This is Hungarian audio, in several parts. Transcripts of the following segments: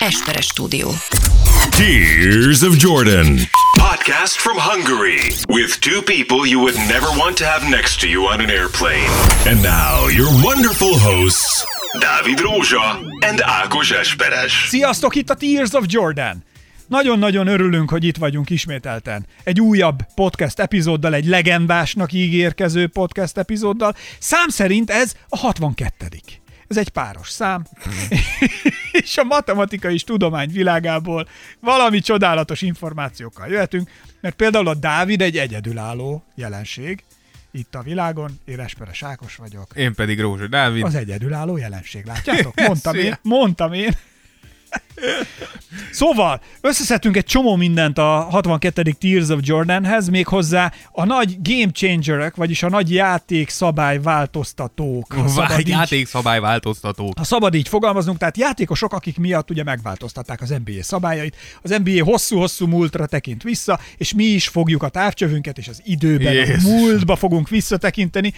Esperes stúdió. Tears of Jordan. Podcast from Hungary with two people you would never want to have next to you on an airplane. And now your wonderful hosts, Dávid Rózsa and Ákos Esperes. Sziasztok, itt a Tears of Jordan! Nagyon-nagyon örülünk, hogy itt vagyunk ismételten. Egy újabb podcast epizóddal, egy legendásnak ígérkező podcast epizóddal. Szám szerint ez a 62 ez egy páros szám, és a matematikai és tudomány világából valami csodálatos információkkal jöhetünk, mert például a Dávid egy egyedülálló jelenség, itt a világon, én Esperes Ákos vagyok. Én pedig Rózsa Dávid. Az egyedülálló jelenség, látjátok? Mondtam én, mondtam én. Szóval, összeszedtünk egy csomó mindent a 62. Tears of Jordanhez, méghozzá a nagy game changerek, vagyis a nagy játékszabályváltoztatók. Ha szabad így, játékszabályváltoztatók. Ha szabad így fogalmaznunk, tehát játékosok, akik miatt ugye megváltoztatták az NBA szabályait. Az NBA hosszú-hosszú múltra tekint vissza, és mi is fogjuk a távcsövünket, és az időben Jézus. a múltba fogunk visszatekinteni,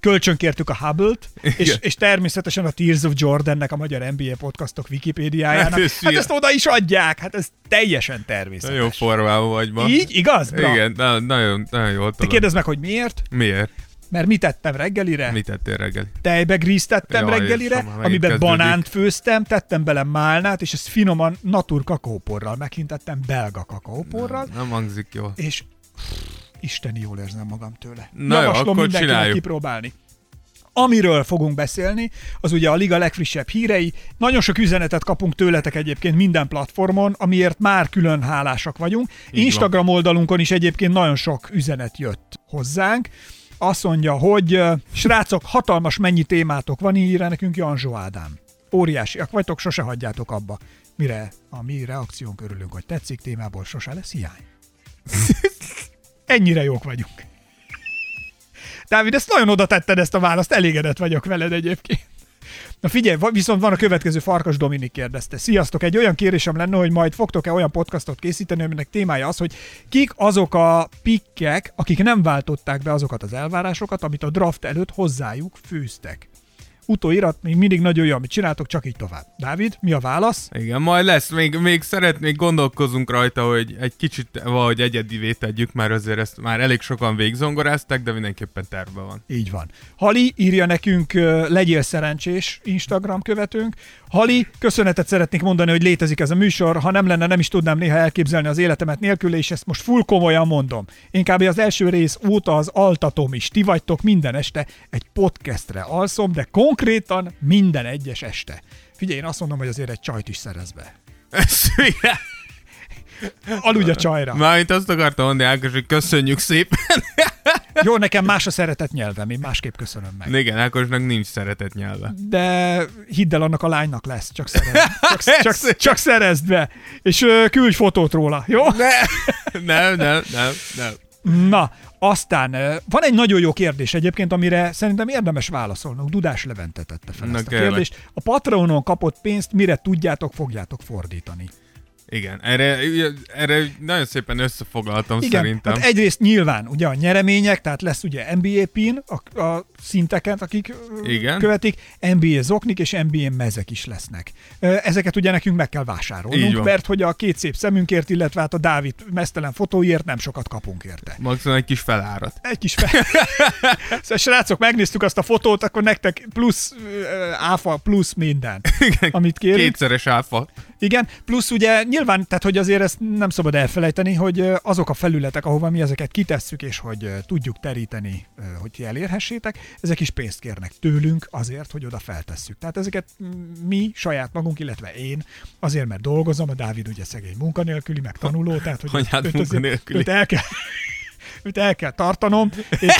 kölcsönkértük a Hubble-t, és, és természetesen a Tears of Jordannek a magyar NBA podcastok Wikipédiájának. Hát, ez hát ezt oda is adják, hát ez teljesen természetes. Nagyon formában vagy ma. Így, igaz? Bra? Igen, na, nagyon, nagyon jól Te kérdezd meg, hogy miért? Miért? Mert mit tettem reggelire? Mit tettél reggeli? Tejbe gríz tettem Jaj, reggelire, Jézusom, amiben kezdődik. banánt főztem, tettem bele málnát, és ezt finoman natur kakaóporral meghintettem, belga kakaóporral. Nem, nem hangzik jól. És isteni jól érzem magam tőle. Na jó, akkor csináljuk. kipróbálni. Amiről fogunk beszélni, az ugye a liga legfrissebb hírei. Nagyon sok üzenetet kapunk tőletek egyébként minden platformon, amiért már külön hálásak vagyunk. Így Instagram van. oldalunkon is egyébként nagyon sok üzenet jött hozzánk. Azt mondja, hogy srácok, hatalmas mennyi témátok van, írja nekünk Janzsó Ádám. Óriásiak vagytok, sose hagyjátok abba. Mire a mi reakciónk örülünk, hogy tetszik témából, sose lesz hiány. Ennyire jók vagyunk. Dávid, ezt nagyon oda tetted ezt a választ, elégedett vagyok veled egyébként. Na figyelj, viszont van a következő Farkas Dominik kérdezte. Sziasztok, egy olyan kérésem lenne, hogy majd fogtok-e olyan podcastot készíteni, aminek témája az, hogy kik azok a pikkek, akik nem váltották be azokat az elvárásokat, amit a draft előtt hozzájuk fűztek utóirat, még mindig nagyon jó, amit csináltok, csak így tovább. Dávid, mi a válasz? Igen, majd lesz, még, még szeretnék, gondolkozunk rajta, hogy egy kicsit valahogy egyedivé tegyük, mert azért ezt már elég sokan végzongorázták, de mindenképpen terve van. Így van. Hali írja nekünk, legyél szerencsés Instagram követőnk. Hali, köszönetet szeretnék mondani, hogy létezik ez a műsor. Ha nem lenne, nem is tudnám néha elképzelni az életemet nélkül, és ezt most full komolyan mondom. Én kb. az első rész óta az altatom is. Ti vagytok minden este egy podcastre alszom, de konkrétan minden egyes este. Figyelj, én azt mondom, hogy azért egy csajt is szerez be. Aludj a csajra. Mármint azt akartam mondani, Ákos, hogy köszönjük szépen. Jó, nekem más a szeretet nyelvem, én másképp köszönöm meg. Igen, Ákosnak nincs szeretet nyelve. De hidd el, annak a lánynak lesz, csak, szerez, csak, csak, csak szerezd be, és küldj fotót róla, jó? Ne, nem, nem, nem, nem. Na, aztán van egy nagyon jó kérdés egyébként, amire szerintem érdemes válaszolnunk. Dudás Levente tette fel Na, ezt a kérdést. A Patreonon kapott pénzt mire tudjátok, fogjátok fordítani? Igen, erre, erre nagyon szépen összefoglaltam Igen, szerintem. Hát egyrészt nyilván ugye a nyeremények, tehát lesz ugye NBA pin, a, a szinteket, akik Igen. követik, NBA zoknik és NBA mezek is lesznek. Ezeket ugye nekünk meg kell vásárolnunk, mert hogy a két szép szemünkért, illetve hát a Dávid mesztelen fotóért nem sokat kapunk érte. Maximum egy kis felárat. Egy kis fel... szóval srácok, megnéztük azt a fotót, akkor nektek plusz áfa, plusz minden, Igen, amit kérünk. Kétszeres áfa. Igen, plusz ugye nyilván, tehát hogy azért ezt nem szabad elfelejteni, hogy azok a felületek, ahova mi ezeket kitesszük, és hogy tudjuk teríteni, hogy ti elérhessétek, ezek is pénzt kérnek tőlünk azért, hogy oda feltesszük. Tehát ezeket mi, saját magunk, illetve én, azért, mert dolgozom, a Dávid ugye szegény munkanélküli, meg tanuló, tehát hogy Anyád őt, azért, őt el kell, őt el kell tartanom, és,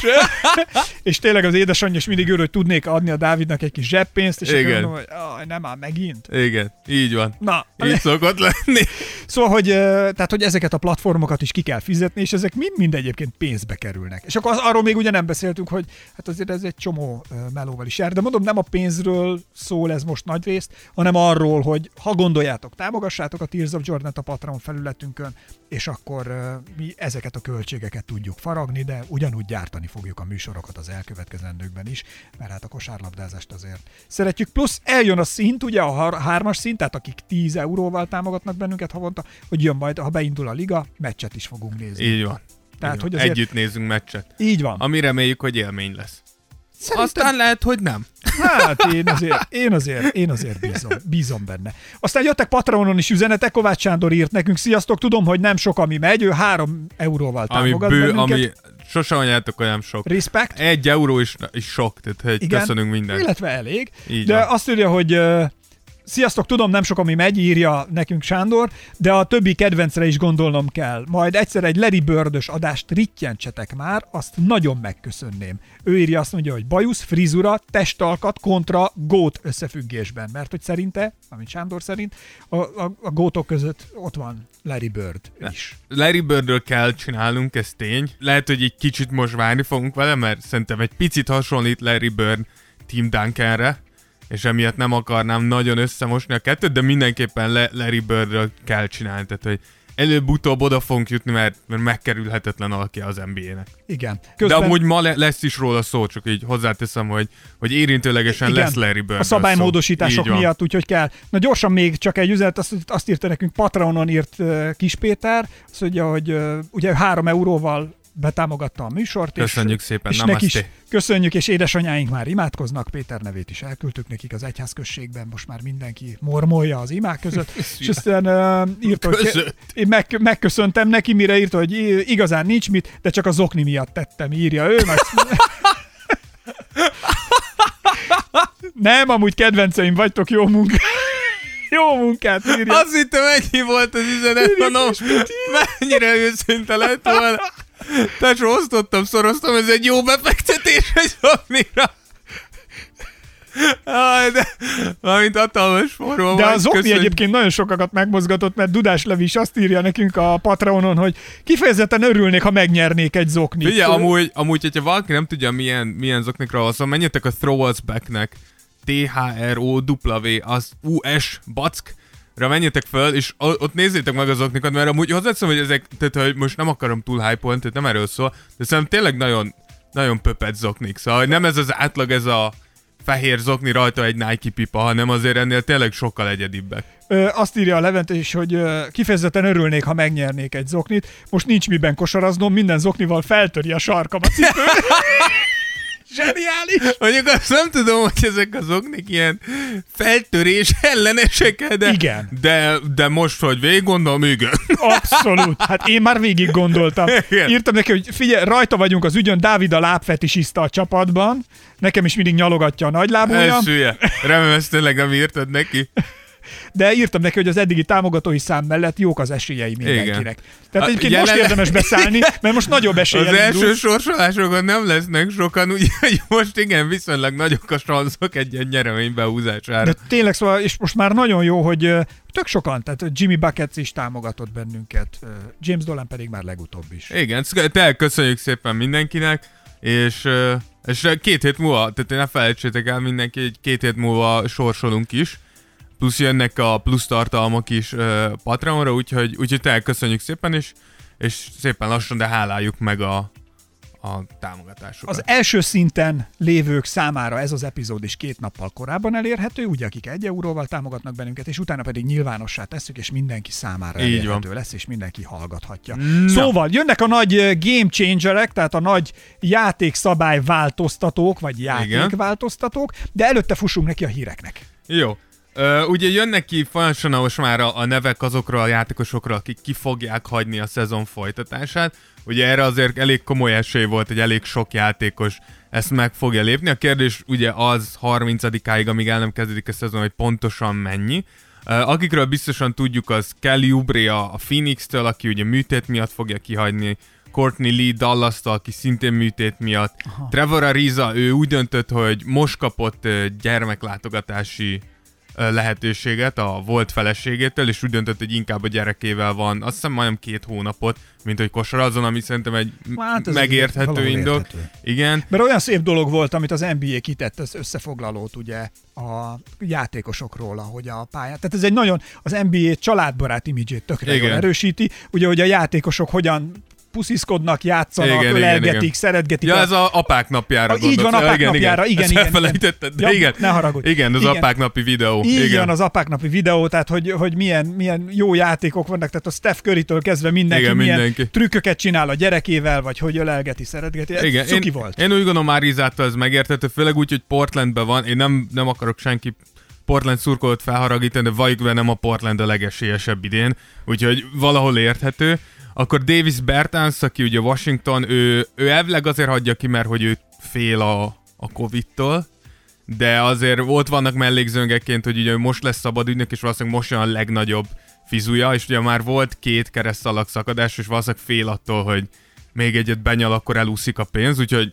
és tényleg az édesanyja is mindig örül, hogy tudnék adni a Dávidnak egy kis zseppénzt, és Igen. mondom, hogy nem már megint. Igen, így van. Na, így szokott lenni. Szóval, hogy, tehát, hogy ezeket a platformokat is ki kell fizetni, és ezek mind-mind egyébként pénzbe kerülnek. És akkor az, arról még ugye nem beszéltünk, hogy hát azért ez egy csomó melóval is jár. De mondom, nem a pénzről szól ez most nagy részt, hanem arról, hogy ha gondoljátok, támogassátok a Tears of Jordan a Patreon felületünkön, és akkor mi ezeket a költségeket tudjuk faragni, de ugyanúgy gyártani fogjuk a műsorokat az elkövetkezendőkben is, mert hát a kosárlabdázást azért szeretjük. Plusz eljön a szint, ugye a hármas szint, tehát akik 10 euróval támogatnak bennünket havonta, hogy jön majd, ha beindul a liga, meccset is fogunk nézni. Így van. Tehát, Így hogy azért- Együtt nézzünk meccset. Így van. Ami reméljük, hogy élmény lesz. Szerintem- Aztán lehet, hogy nem. Hát én azért, én azért, én azért bízom, bízom benne. Aztán jöttek Patreonon is üzenetek, Kovács Sándor írt nekünk, sziasztok, tudom, hogy nem sok, ami megy, ő három euróval Ami támogat bő, bennünket. ami sosem anyátok olyan sok. Respect. Egy euró is, is sok, tehát hogy Igen, köszönünk mindent. illetve elég. Így de van. azt írja, hogy Sziasztok, tudom, nem sok, ami megy, írja nekünk Sándor, de a többi kedvencre is gondolnom kell. Majd egyszer egy Larry Bird-ös adást rittyentsetek már, azt nagyon megköszönném. Ő írja azt mondja, hogy bajusz, frizura, testalkat kontra gót összefüggésben, mert hogy szerinte, amit Sándor szerint, a, a, a gótok között ott van Larry Bird is. Larry Birdről kell csinálnunk, ez tény. Lehet, hogy egy kicsit most várni fogunk vele, mert szerintem egy picit hasonlít Larry Bird Tim Duncanre, és emiatt nem akarnám nagyon összemosni a kettőt, de mindenképpen Le- Larry Birdről kell csinálni, tehát hogy előbb-utóbb oda fogunk jutni, mert, mert megkerülhetetlen alakja az NBA-nek. Igen. De amúgy ma le- lesz is róla szó, csak így hozzáteszem, hogy, hogy érintőlegesen Igen, lesz Larry Bird. A szabálymódosítások miatt, úgyhogy kell. Na gyorsan még csak egy üzenet, azt, azt írta nekünk, Patreonon írt uh, Kis Péter, azt mondja, hogy uh, ugye 3 euróval betámogatta a műsort. Köszönjük és, szépen, és neki is namaste. köszönjük, és édesanyáink már imádkoznak, Péter nevét is elküldtük nekik az egyházközségben, most már mindenki mormolja az imák között, és aztán uh, írta, hogy én meg, megköszöntem neki, mire írta, hogy igazán nincs mit, de csak az okni miatt tettem, írja ő. Meg... Nem, amúgy kedvenceim vagytok, jó munkát. Jó munkát írja. Azt hittem, ennyi volt az üzenet, mondom, mennyire őszinte lett volna. Tesó, osztottam, szoroztam, ez egy jó befektetés egy zoknira. Aj, de valamint hatalmas forró De az okni köszönjük. egyébként nagyon sokakat megmozgatott, mert Dudás Levi is azt írja nekünk a Patreonon, hogy kifejezetten örülnék, ha megnyernék egy zoknit. Figyelj, amúgy, amúgy, hogyha valaki nem tudja, milyen, milyen zoknikra van szó, menjetek a Throw Us Back-nek, T-H-R-O-W, az U-S, back menjetek föl, és ott nézzétek meg az oknikat, mert amúgy hozzátszom, hogy ezek, tehát hogy most nem akarom túl hype tehát nem erről szól, de szerintem tényleg nagyon, nagyon pöpet zoknik, szóval nem ez az átlag, ez a fehér zokni rajta egy Nike pipa, hanem azért ennél tényleg sokkal egyedibbek. Ö, azt írja a Levente is, hogy ö, kifejezetten örülnék, ha megnyernék egy zoknit. Most nincs miben kosaraznom, minden zoknival feltöri a sarkam a cipő. Zseniális! Mondjuk azt nem tudom, hogy ezek az oknik ilyen feltörés ellenesek, de, Igen. de, de most, hogy végig gondolom, igen. Abszolút. Hát én már végig gondoltam. Igen. Írtam neki, hogy figyelj, rajta vagyunk az ügyön, Dávid a lábfetisista a csapatban. Nekem is mindig nyalogatja a nagylábúja. Ez hülye. Remélem, ezt tényleg nem írtad neki. De írtam neki, hogy az eddigi támogatói szám mellett jók az esélyei mindenkinek. Tehát A- egyébként most jelenleg- érdemes beszállni, mert most nagyobb Az eséllyel első sorsolásokon nem lesznek sokan, úgyhogy most igen, viszonylag nagyok a sanszok egy ilyen nyeremény behúzására. De tényleg szóval, és most már nagyon jó, hogy tök sokan, tehát Jimmy Buckets is támogatott bennünket, James Dolan pedig már legutóbb is. Igen, te köszönjük szépen mindenkinek, és, és két hét múlva, tehát ne felejtsétek el mindenki, hogy két hét múlva sorsolunk is, plusz jönnek a plusz tartalmak is uh, Patreonra, úgyhogy, úgyhogy te köszönjük szépen, és, és szépen lassan, de háláljuk meg a, a támogatásokat. Az első szinten lévők számára ez az epizód is két nappal korábban elérhető, ugye akik egy euróval támogatnak bennünket, és utána pedig nyilvánossá tesszük, és mindenki számára Így elérhető van. lesz, és mindenki hallgathatja. Na. Szóval jönnek a nagy ö, game changerek, tehát a nagy játékszabály változtatók, vagy játékváltoztatók, de előtte fussunk neki a híreknek. Jó. Uh, ugye jönnek ki folyamatosan most már a, a nevek azokról a játékosokról, akik ki fogják hagyni a szezon folytatását. Ugye erre azért elég komoly esély volt, hogy elég sok játékos ezt meg fogja lépni. A kérdés ugye az 30-áig, amíg el nem kezdődik a szezon, hogy pontosan mennyi. Akikről biztosan tudjuk, az Kelly Oubre a Phoenix-től, aki ugye műtét miatt fogja kihagyni, Courtney Lee dallas aki szintén műtét miatt. Aha. Trevor Ariza, ő úgy döntött, hogy most kapott ö, gyermeklátogatási ö, lehetőséget a volt feleségétől, és úgy döntött, hogy inkább a gyerekével van, azt hiszem majdnem két hónapot, mint hogy kosarazzon, ami szerintem egy Hát megérthető indok. érthető. Igen. Mert olyan szép dolog volt, amit az NBA kitett az összefoglalót ugye a játékosokról, ahogy a pályát. Tehát ez egy nagyon, az NBA családbarát imidzsét tökre jól Igen. erősíti, ugye, hogy a játékosok hogyan pusziszkodnak, játszanak, Igen, igen, ölelgetik, igen. szeretgetik. Ja, a- ez a apák napjára Ah, így van, Ja, apák igen, napjára, igen, Ezt igen, elfelejtetted, de Ja, igen. ne haragudj. Igen, az Igen. apák napi videó. Így igen. van az apák napi videó, tehát hogy, hogy milyen, milyen jó játékok vannak, tehát a Steph Curry-től kezdve mindenki, Igen, milyen mindenki. trükköket csinál a gyerekével, vagy hogy ölelgeti, szeretgeti. Ez Igen, én, volt. én úgy gondolom Árizától ez megértető, főleg úgy, hogy Portlandben van. Én nem, nem akarok senki Portland szurkolót felharagítani, de be nem a Portland a legesélyesebb idén, úgyhogy valahol érthető. Akkor Davis Bertans, aki ugye Washington, ő, ő elvileg azért hagyja ki, mert hogy ő fél a, a Covid-tól, de azért ott vannak mellékzöngeként, hogy ugye most lesz szabad ügynök, és valószínűleg most jön a legnagyobb fizuja, és ugye már volt két keresztszalag szakadás, és valószínűleg fél attól, hogy még egyet benyal, akkor elúszik a pénz, úgyhogy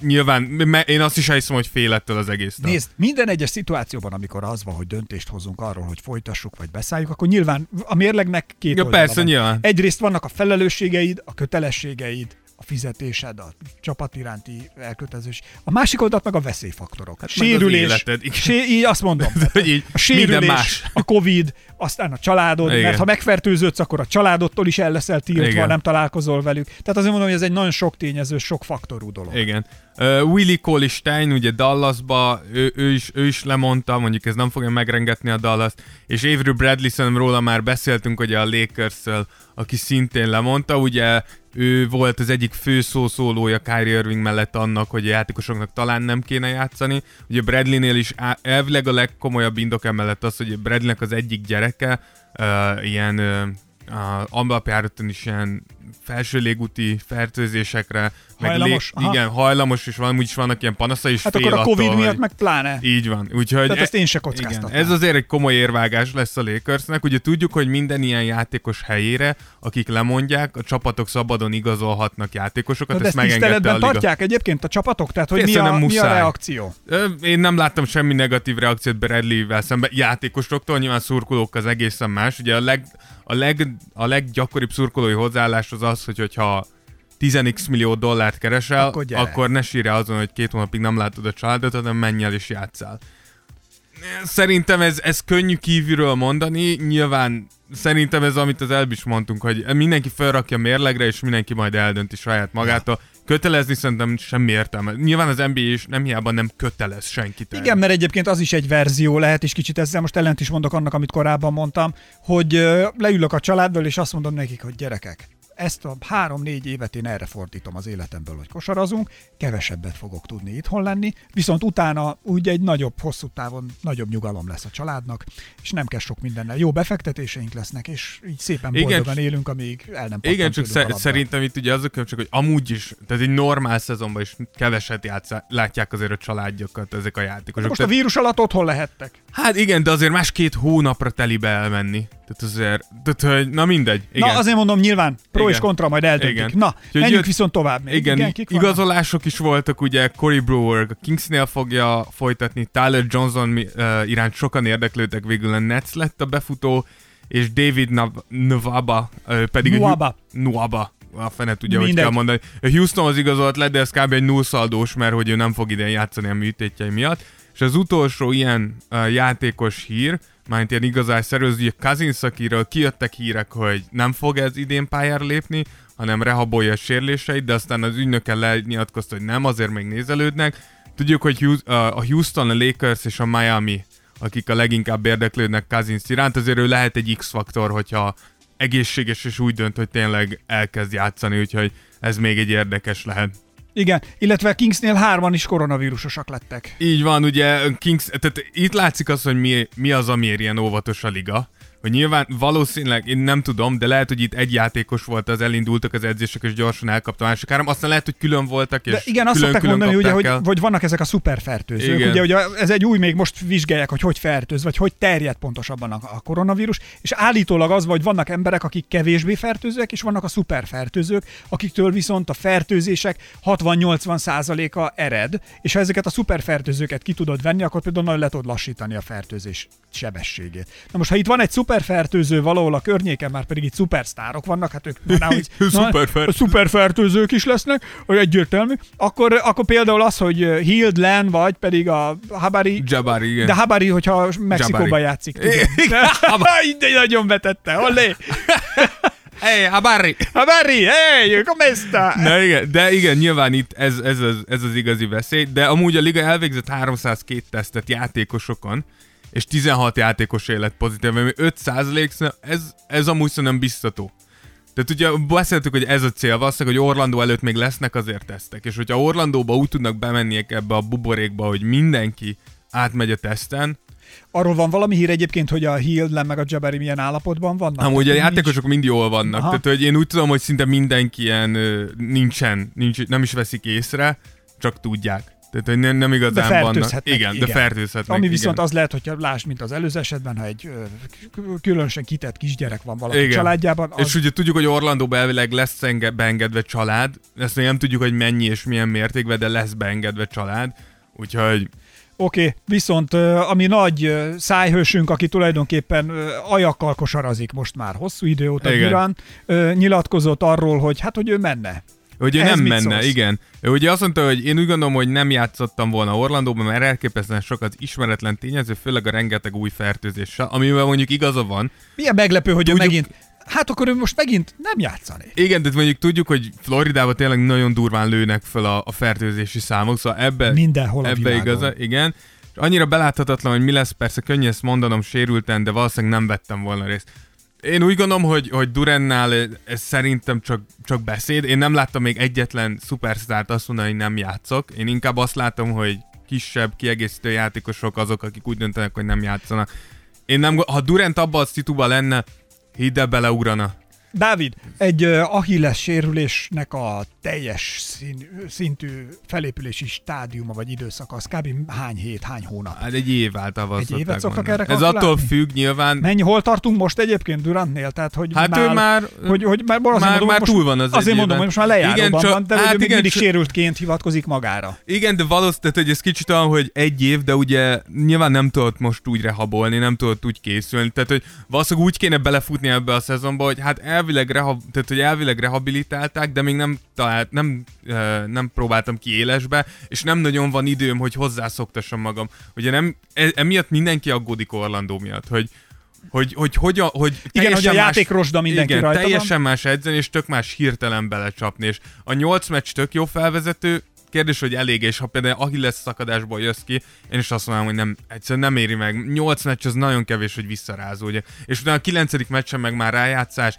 nyilván én azt is elhiszem, hogy fél ettől az egész. Nézd, minden egyes szituációban, amikor az van, hogy döntést hozunk arról, hogy folytassuk vagy beszálljuk, akkor nyilván a mérlegnek két Ja, persze, van. nyilván. Egyrészt vannak a felelősségeid, a kötelességeid, fizetésed, a csapat iránti elkötelezés. A másik oldalt meg a veszélyfaktorok. Hát az sérülés. életed, igen. sé, így azt mondom. Tehát Hogy így a sérülés, minden más. a Covid, aztán a családod, Igen. mert ha megfertőződsz, akkor a családodtól is el leszel tiltva, Igen. nem találkozol velük. Tehát azért mondom, hogy ez egy nagyon sok tényező, sok faktorú dolog. Igen. Uh, Willie Colley Stein, ugye Dallasba, ő, ő, is, ő is lemondta, mondjuk ez nem fogja megrengetni a dallas és Avery Bradley, róla már beszéltünk, ugye a lakers aki szintén lemondta, ugye ő volt az egyik fő szószólója Kyrie Irving mellett annak, hogy a játékosoknak talán nem kéne játszani. Ugye Bradleynél is elvileg a legkomolyabb indok emellett az, hogy Bradleynek az egyik gyereke uh, ilyen uh, a alapjáraton is ilyen felső légúti fertőzésekre, meg Hajlamos? lé- Aha. igen, hajlamos, és van, úgyis vannak ilyen panaszai, és Hát fél akkor a attól, Covid hogy- miatt meg pláne. így van, úgyhogy... Tehát ezt én se igen, ez azért egy komoly érvágás lesz a Lakersnek. Ugye tudjuk, hogy minden ilyen játékos helyére, akik lemondják, a csapatok szabadon igazolhatnak játékosokat, de ezt ezt megengedte a liga. tartják egyébként a csapatok? Tehát, hogy mi a, mi a reakció? Én nem láttam semmi negatív reakciót Bradley-vel szemben. Játékosoktól, nyilván szurkolók az egészen más. Ugye a, leg, a, leg, a leggyakoribb szurkolói hozzáállás az az, hogy hogyha 10x millió dollárt keresel, Akkor akkor, gyere. akkor ne sírj azon, hogy két hónapig nem látod a családot, hanem menj el és játszál. Szerintem ez, ez könnyű kívülről mondani, nyilván szerintem ez, amit az előbb is mondtunk, hogy mindenki felrakja mérlegre, és mindenki majd eldönti saját magától. Kötelezni szerintem semmi értelme. Nyilván az NBA is nem hiába nem kötelez senkit. erre. Igen, mert egyébként az is egy verzió lehet, és kicsit ezzel most ellent is mondok annak, amit korábban mondtam, hogy leülök a családdal, és azt mondom nekik, hogy gyerekek, ezt a három-négy évet én erre fordítom az életemből, hogy kosarazunk, kevesebbet fogok tudni itthon lenni, viszont utána úgy egy nagyobb, hosszú távon nagyobb nyugalom lesz a családnak, és nem kell sok mindennel. Jó befektetéseink lesznek, és így szépen Igen, boldogan csak- élünk, amíg el nem Igen, csak sze- szerintem itt ugye az a különbség, hogy amúgy is, tehát egy normál szezonban is keveset játszá, látják azért a családjukat ezek a játékosok. Most a vírus alatt otthon lehettek. hát igen, de azért más két hónapra telibe elmenni. Tehát azért, tehát, hogy, na mindegy. Igen. Na, azért mondom, nyilván pro Igen. és kontra majd eldöntik. Igen. Na, Úgyhogy menjünk jött- viszont tovább még. Igen, Igen igazolások is voltak, ugye Cory Brewer a Kingsnél fogja folytatni, Tyler Johnson uh, iránt sokan érdeklődtek, végül a Nets lett a befutó, és David Nav- Nwaba uh, pedig Nwaba. Nwaba. A fene tudja, hogy Mindegy. kell mondani. A Houston az igazolt lett, de ez kb. egy nullszaldós, mert hogy ő nem fog idén játszani a műtétjei miatt. És az utolsó ilyen uh, játékos hír, mármint ilyen igazásszerű, az ugye Cousins, akiről kijöttek hírek, hogy nem fog ez idén pályára lépni, hanem rehabolja a sérüléseit, de aztán az ügynöke lenyilatkozta, hogy nem, azért még nézelődnek. Tudjuk, hogy a Houston, a Lakers és a Miami, akik a leginkább érdeklődnek Cousins iránt, azért ő lehet egy X-faktor, hogyha egészséges és úgy dönt, hogy tényleg elkezd játszani, úgyhogy ez még egy érdekes lehet. Igen, illetve Kingsnél hárman is koronavírusosak lettek. Így van, ugye Kings, tehát itt látszik az, hogy mi, mi az, amiért ilyen óvatos a liga. Hogy nyilván valószínűleg, én nem tudom, de lehet, hogy itt egy játékos volt, az elindultak az edzések, és gyorsan elkapta a másik három. Aztán lehet, hogy külön voltak, és De igen, azt külön, szokták mondani, ugye, hogy, hogy vannak ezek a szuperfertőzők. Igen. Ugye, ugye ez egy új, még most vizsgálják, hogy hogy fertőz, vagy hogy terjed pontosabban a, a koronavírus, és állítólag az, hogy vannak emberek, akik kevésbé fertőzőek, és vannak a szuperfertőzők, akiktől viszont a fertőzések 60-80 százaléka ered, és ha ezeket a szuperfertőzőket ki tudod venni, akkor például nagyon le tudod lassítani a fertőzés sebességét. Na most, ha itt van egy szuperfertőző valahol a környéken, már pedig itt szupersztárok vannak, hát ők na, hogy, Szuperfertőző. szuperfertőzők is lesznek, hogy egyértelmű, akkor, akkor például az, hogy Hield Len, vagy pedig a Habari, Jabari, igen. de Habari, hogyha Mexikóban Jabari. játszik. Tudom. Igen. De, így nagyon betette, olé! Hey! A Barry, hey, come sta? Na igen, de igen, nyilván itt ez, ez, az, ez az igazi veszély, de amúgy a liga elvégzett 302 tesztet játékosokon, és 16 játékos élet pozitív, ami 5 ez, ez amúgy szerintem biztató. Tehát ugye beszéltük, hogy ez a cél, valószínűleg, hogy Orlandó előtt még lesznek azért tesztek, és hogyha Orlandóba úgy tudnak bemenniek ebbe a buborékba, hogy mindenki átmegy a teszten, Arról van valami hír egyébként, hogy a Hill meg a Jabari milyen állapotban vannak? Amúgy a játékosok nincs... mind jól vannak. Aha. Tehát, hogy én úgy tudom, hogy szinte mindenki ilyen nincsen, nincs, nem is veszik észre, csak tudják. Tehát, hogy nem, nem igazán de vannak. Igen, igen, de fertőzhetnek. Ami viszont igen. az lehet, hogyha lásd, mint az előző esetben, ha egy különösen kitett kisgyerek van valaki igen. családjában. Az... És ugye tudjuk, hogy Orlandóban elvileg lesz enge- beengedve család. Ezt nem tudjuk, hogy mennyi és milyen mértékben, de lesz beengedve család. Úgyhogy Oké, okay, viszont ami nagy szájhősünk, aki tulajdonképpen ajakkal kosarazik most már hosszú idő óta, Durán, nyilatkozott arról, hogy hát, hogy ő menne. Hogy ő nem menne, szólsz? igen. Ő ugye azt mondta, hogy én úgy gondolom, hogy nem játszottam volna Orlandóban, mert elképesztően sok az ismeretlen tényező, főleg a rengeteg új fertőzéssel, amivel mondjuk igaza van. Milyen meglepő, hogy Tudjuk, ő megint hát akkor ő most megint nem játszani. Igen, de mondjuk tudjuk, hogy Floridában tényleg nagyon durván lőnek fel a, a fertőzési számok, szóval ebbe, Mindenhol a ebbe igaza, igen. És annyira beláthatatlan, hogy mi lesz, persze könnyű ezt mondanom sérülten, de valószínűleg nem vettem volna részt. Én úgy gondolom, hogy, hogy Durennál ez szerintem csak, csak beszéd. Én nem láttam még egyetlen szupersztárt azt mondani, hogy nem játszok. Én inkább azt látom, hogy kisebb kiegészítő játékosok azok, akik úgy döntenek, hogy nem játszanak. Én nem, ha Durant abban a szituban lenne, Hidd beleugrana. Dávid, egy uh, Achilles sérülésnek a teljes szín, szintű felépülési stádiuma vagy időszaka, az kb. hány hét, hány hónap? Hát egy év által Egy évet szoktak erre Ez attól függ nyilván. Mennyi, hol tartunk most egyébként Durantnél? Tehát, hogy hát már, ő már, hogy, hogy már, már, mondom, már most, túl van az Azért mondom, hogy most már lejáróban igen, csak, van, de hát igen, mindig csak, sérültként hivatkozik magára. Igen, de valószínűleg, hogy ez kicsit olyan, hogy egy év, de ugye nyilván nem tudott most úgy rehabolni, nem tudott úgy készülni. Tehát, hogy valószínűleg úgy kéne belefutni ebbe a szezonba, hogy hát elvileg, reha, tehát, hogy elvileg rehabilitálták, de még nem talált, nem nem próbáltam ki élesbe, és nem nagyon van időm, hogy hozzászoktassam magam. Ugye nem, e, emiatt mindenki aggódik Orlandó miatt, hogy hogy, hogy, hogy, a, hogy igen, hogy a más, játék rosda mindenki igen, rajta teljesen van. más edzeni, és tök más hirtelen belecsapni, és a nyolc meccs tök jó felvezető, kérdés, hogy elég, és ha például Achilles szakadásból jössz ki, én is azt mondom, hogy nem, egyszerűen nem éri meg. Nyolc meccs az nagyon kevés, hogy visszarázódj. És utána a kilencedik meccsen meg már rájátszás,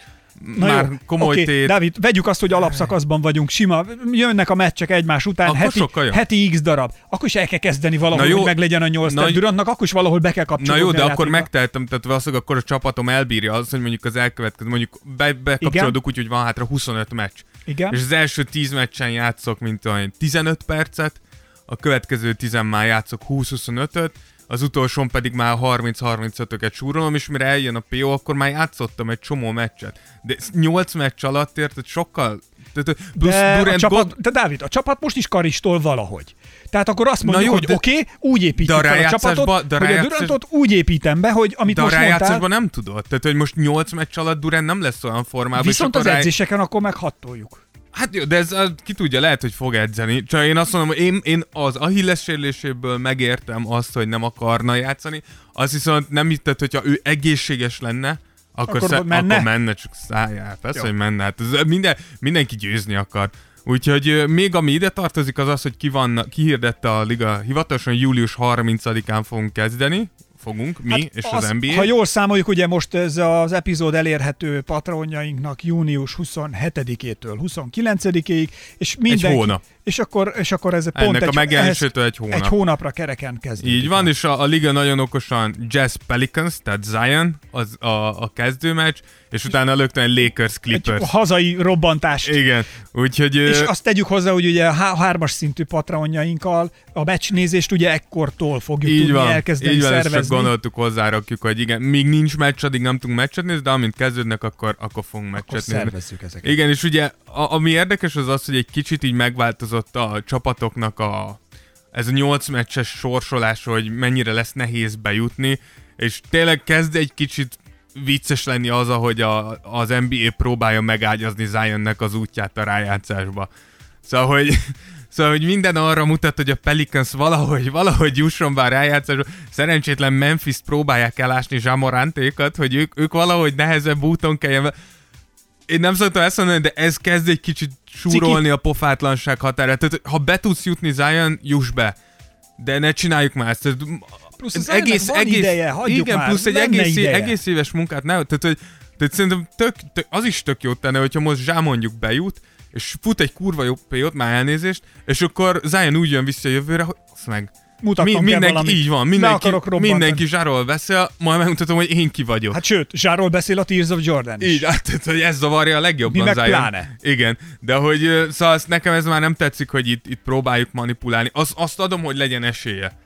Na már jó, komoly okay. tét. David, vegyük azt, hogy alapszakaszban vagyunk, sima, jönnek a meccsek egymás után, akkor heti, heti x darab. Akkor is el kell kezdeni valahol, Na jó, hogy meglegyen a nyolc Na, Durantnak, akkor is valahol be kell kapcsolni. Na jó, de akkor megtehetem, tehát valószínűleg akkor a csapatom elbírja az, hogy mondjuk az elkövetkező, mondjuk be, bekapcsolódunk úgy, hogy van hátra 25 meccs. Igen. És az első 10 meccsen játszok, mint olyan 15 percet, a következő 10 már játszok 20-25-öt, az utolsón pedig már 30-35-öket súrolom, és mire eljön a PO, akkor már játszottam egy csomó meccset. De 8 meccs alatt érted, sokkal tehát, plusz de, Durant a csapat, God... de Dávid, a csapat most is karistol valahogy. Tehát akkor azt mondjuk, jó, hogy oké, okay, úgy építjük fel a csapatot, de a hogy a Durantot úgy építem be, hogy amit de most a mondtál... nem tudod. Tehát, hogy most 8 meccs alatt Durant nem lesz olyan formában. Viszont az rá... edzéseken akkor meghattoljuk. Hát jó, de ez ki tudja, lehet, hogy fog edzeni. Csak én azt mondom, hogy én, én az Achilles sérüléséből megértem azt, hogy nem akarna játszani. Az viszont nem hitted, hogyha ő egészséges lenne, akkor, akkor, sze- menne? akkor menne, csak szájál. Persze, hogy menne. Hát ez minden, mindenki győzni akar. Úgyhogy még ami ide tartozik az az, hogy ki van, kihirdette a liga hivatalosan július 30-án fogunk kezdeni, fogunk, mi hát és az, az NBA. Ha jól számoljuk, ugye most ez az epizód elérhető patronjainknak június 27-től 29-ig, és mindenki... Egy hónap. És akkor, és akkor ez pont Ennek egy, a megjelenésétől egy hónap. Egy hónapra kereken kezdődik. Így van, és a, a liga nagyon okosan Jazz Pelicans, tehát Zion az a, a kezdőmeccs, és utána lögtön egy Lakers Clippers. Egy hazai robbantás. Igen, úgyhogy... És azt tegyük hozzá, hogy ugye a hármas szintű patronjainkkal a meccsnézést ugye ekkortól fogjuk így tudni van, elkezdeni így van, szervezni. csak gondoltuk hozzárakjuk, hogy igen, még nincs meccs, addig nem tudunk meccset nézni, de amint kezdődnek, akkor, akkor fogunk meccset akkor nézni. szervezzük ezeket. Igen, és ugye a, ami érdekes az az, hogy egy kicsit így megváltozott a csapatoknak a ez a nyolc meccses sorsolás, hogy mennyire lesz nehéz bejutni, és tényleg kezd egy kicsit vicces lenni az, ahogy a, az NBA próbálja megágyazni Zionnek az útját a rájátszásba. Szóval, hogy, szóval, hogy minden arra mutat, hogy a Pelicans valahogy, valahogy jusson a rájátszásba. Szerencsétlen Memphis próbálják elásni Zsamorantékat, hogy ők, ők valahogy nehezebb úton kelljen. Én nem szoktam ezt mondani, de ez kezd egy kicsit súrolni a pofátlanság határát. Tehát, ha be tudsz jutni Zion, juss be. De ne csináljuk már ezt. Tehát, Plusz az egész, van egész, ideje, hagyjuk Igen, már, plusz egy egész, ideje. egész éves munkát, ne, tehát, hogy, tehát szerintem tök, tök, az is tök jót tenne, hogyha most Zsá mondjuk bejut, és fut egy kurva jó jót, már elnézést, és akkor Zion úgy jön vissza jövőre, hogy azt meg Mutatnom kell mindenki, valamit. így van, mindenki, mindenki zsáról beszél, majd megmutatom, hogy én ki vagyok. Hát sőt, Zsáról beszél a Tears of Jordan is. Így, hát, tehát, hogy ez zavarja a legjobban. Mi meg Zion. pláne. Igen, de hogy szóval nekem ez már nem tetszik, hogy itt, itt próbáljuk manipulálni. Az, azt adom, hogy legyen esélye.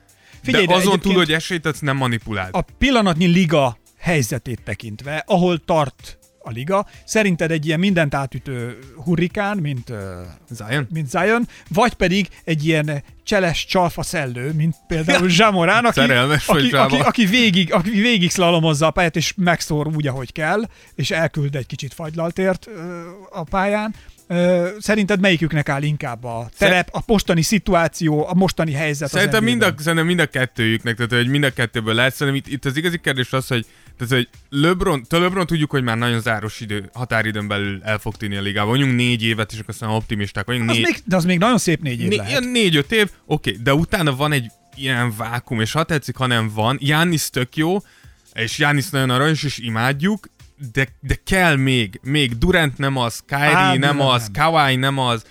Figyelj, de de azon túl, hogy esélyt adsz, nem manipuláld. A pillanatnyi liga helyzetét tekintve, ahol tart a liga, szerinted egy ilyen mindent átütő hurrikán, mint, Zion? mint Zion, vagy pedig egy ilyen cseles csalfa szellő, mint például Zsamorán, aki, aki, aki, aki, végig, aki végig szlalomozza a pályát, és megszór úgy, ahogy kell, és elküld egy kicsit fagylaltért a pályán. Szerinted melyiküknek áll inkább a terep, a mostani szituáció, a mostani helyzet Szerintem mind, a, szerintem mind a kettőjüknek, tehát hogy mind a kettőből lehet. Szerintem itt, itt az igazi kérdés az, hogy, tehát, hogy LeBron, te LeBron tudjuk, hogy már nagyon záros idő, határidőn belül el fog tűnni a ligába. Vagyunk négy évet, és akkor aztán optimisták vagyunk. Az Négy, még, de az még nagyon szép négy év né, lehet. négy-öt év, oké, de utána van egy ilyen vákum, és ha tetszik, ha nem van, Jánisz tök jó, és Jánisz nagyon aranyos, és imádjuk, de, de kell még, még Durant nem az, Kyrie Á, nem Durant az, nem. Kawhi nem az,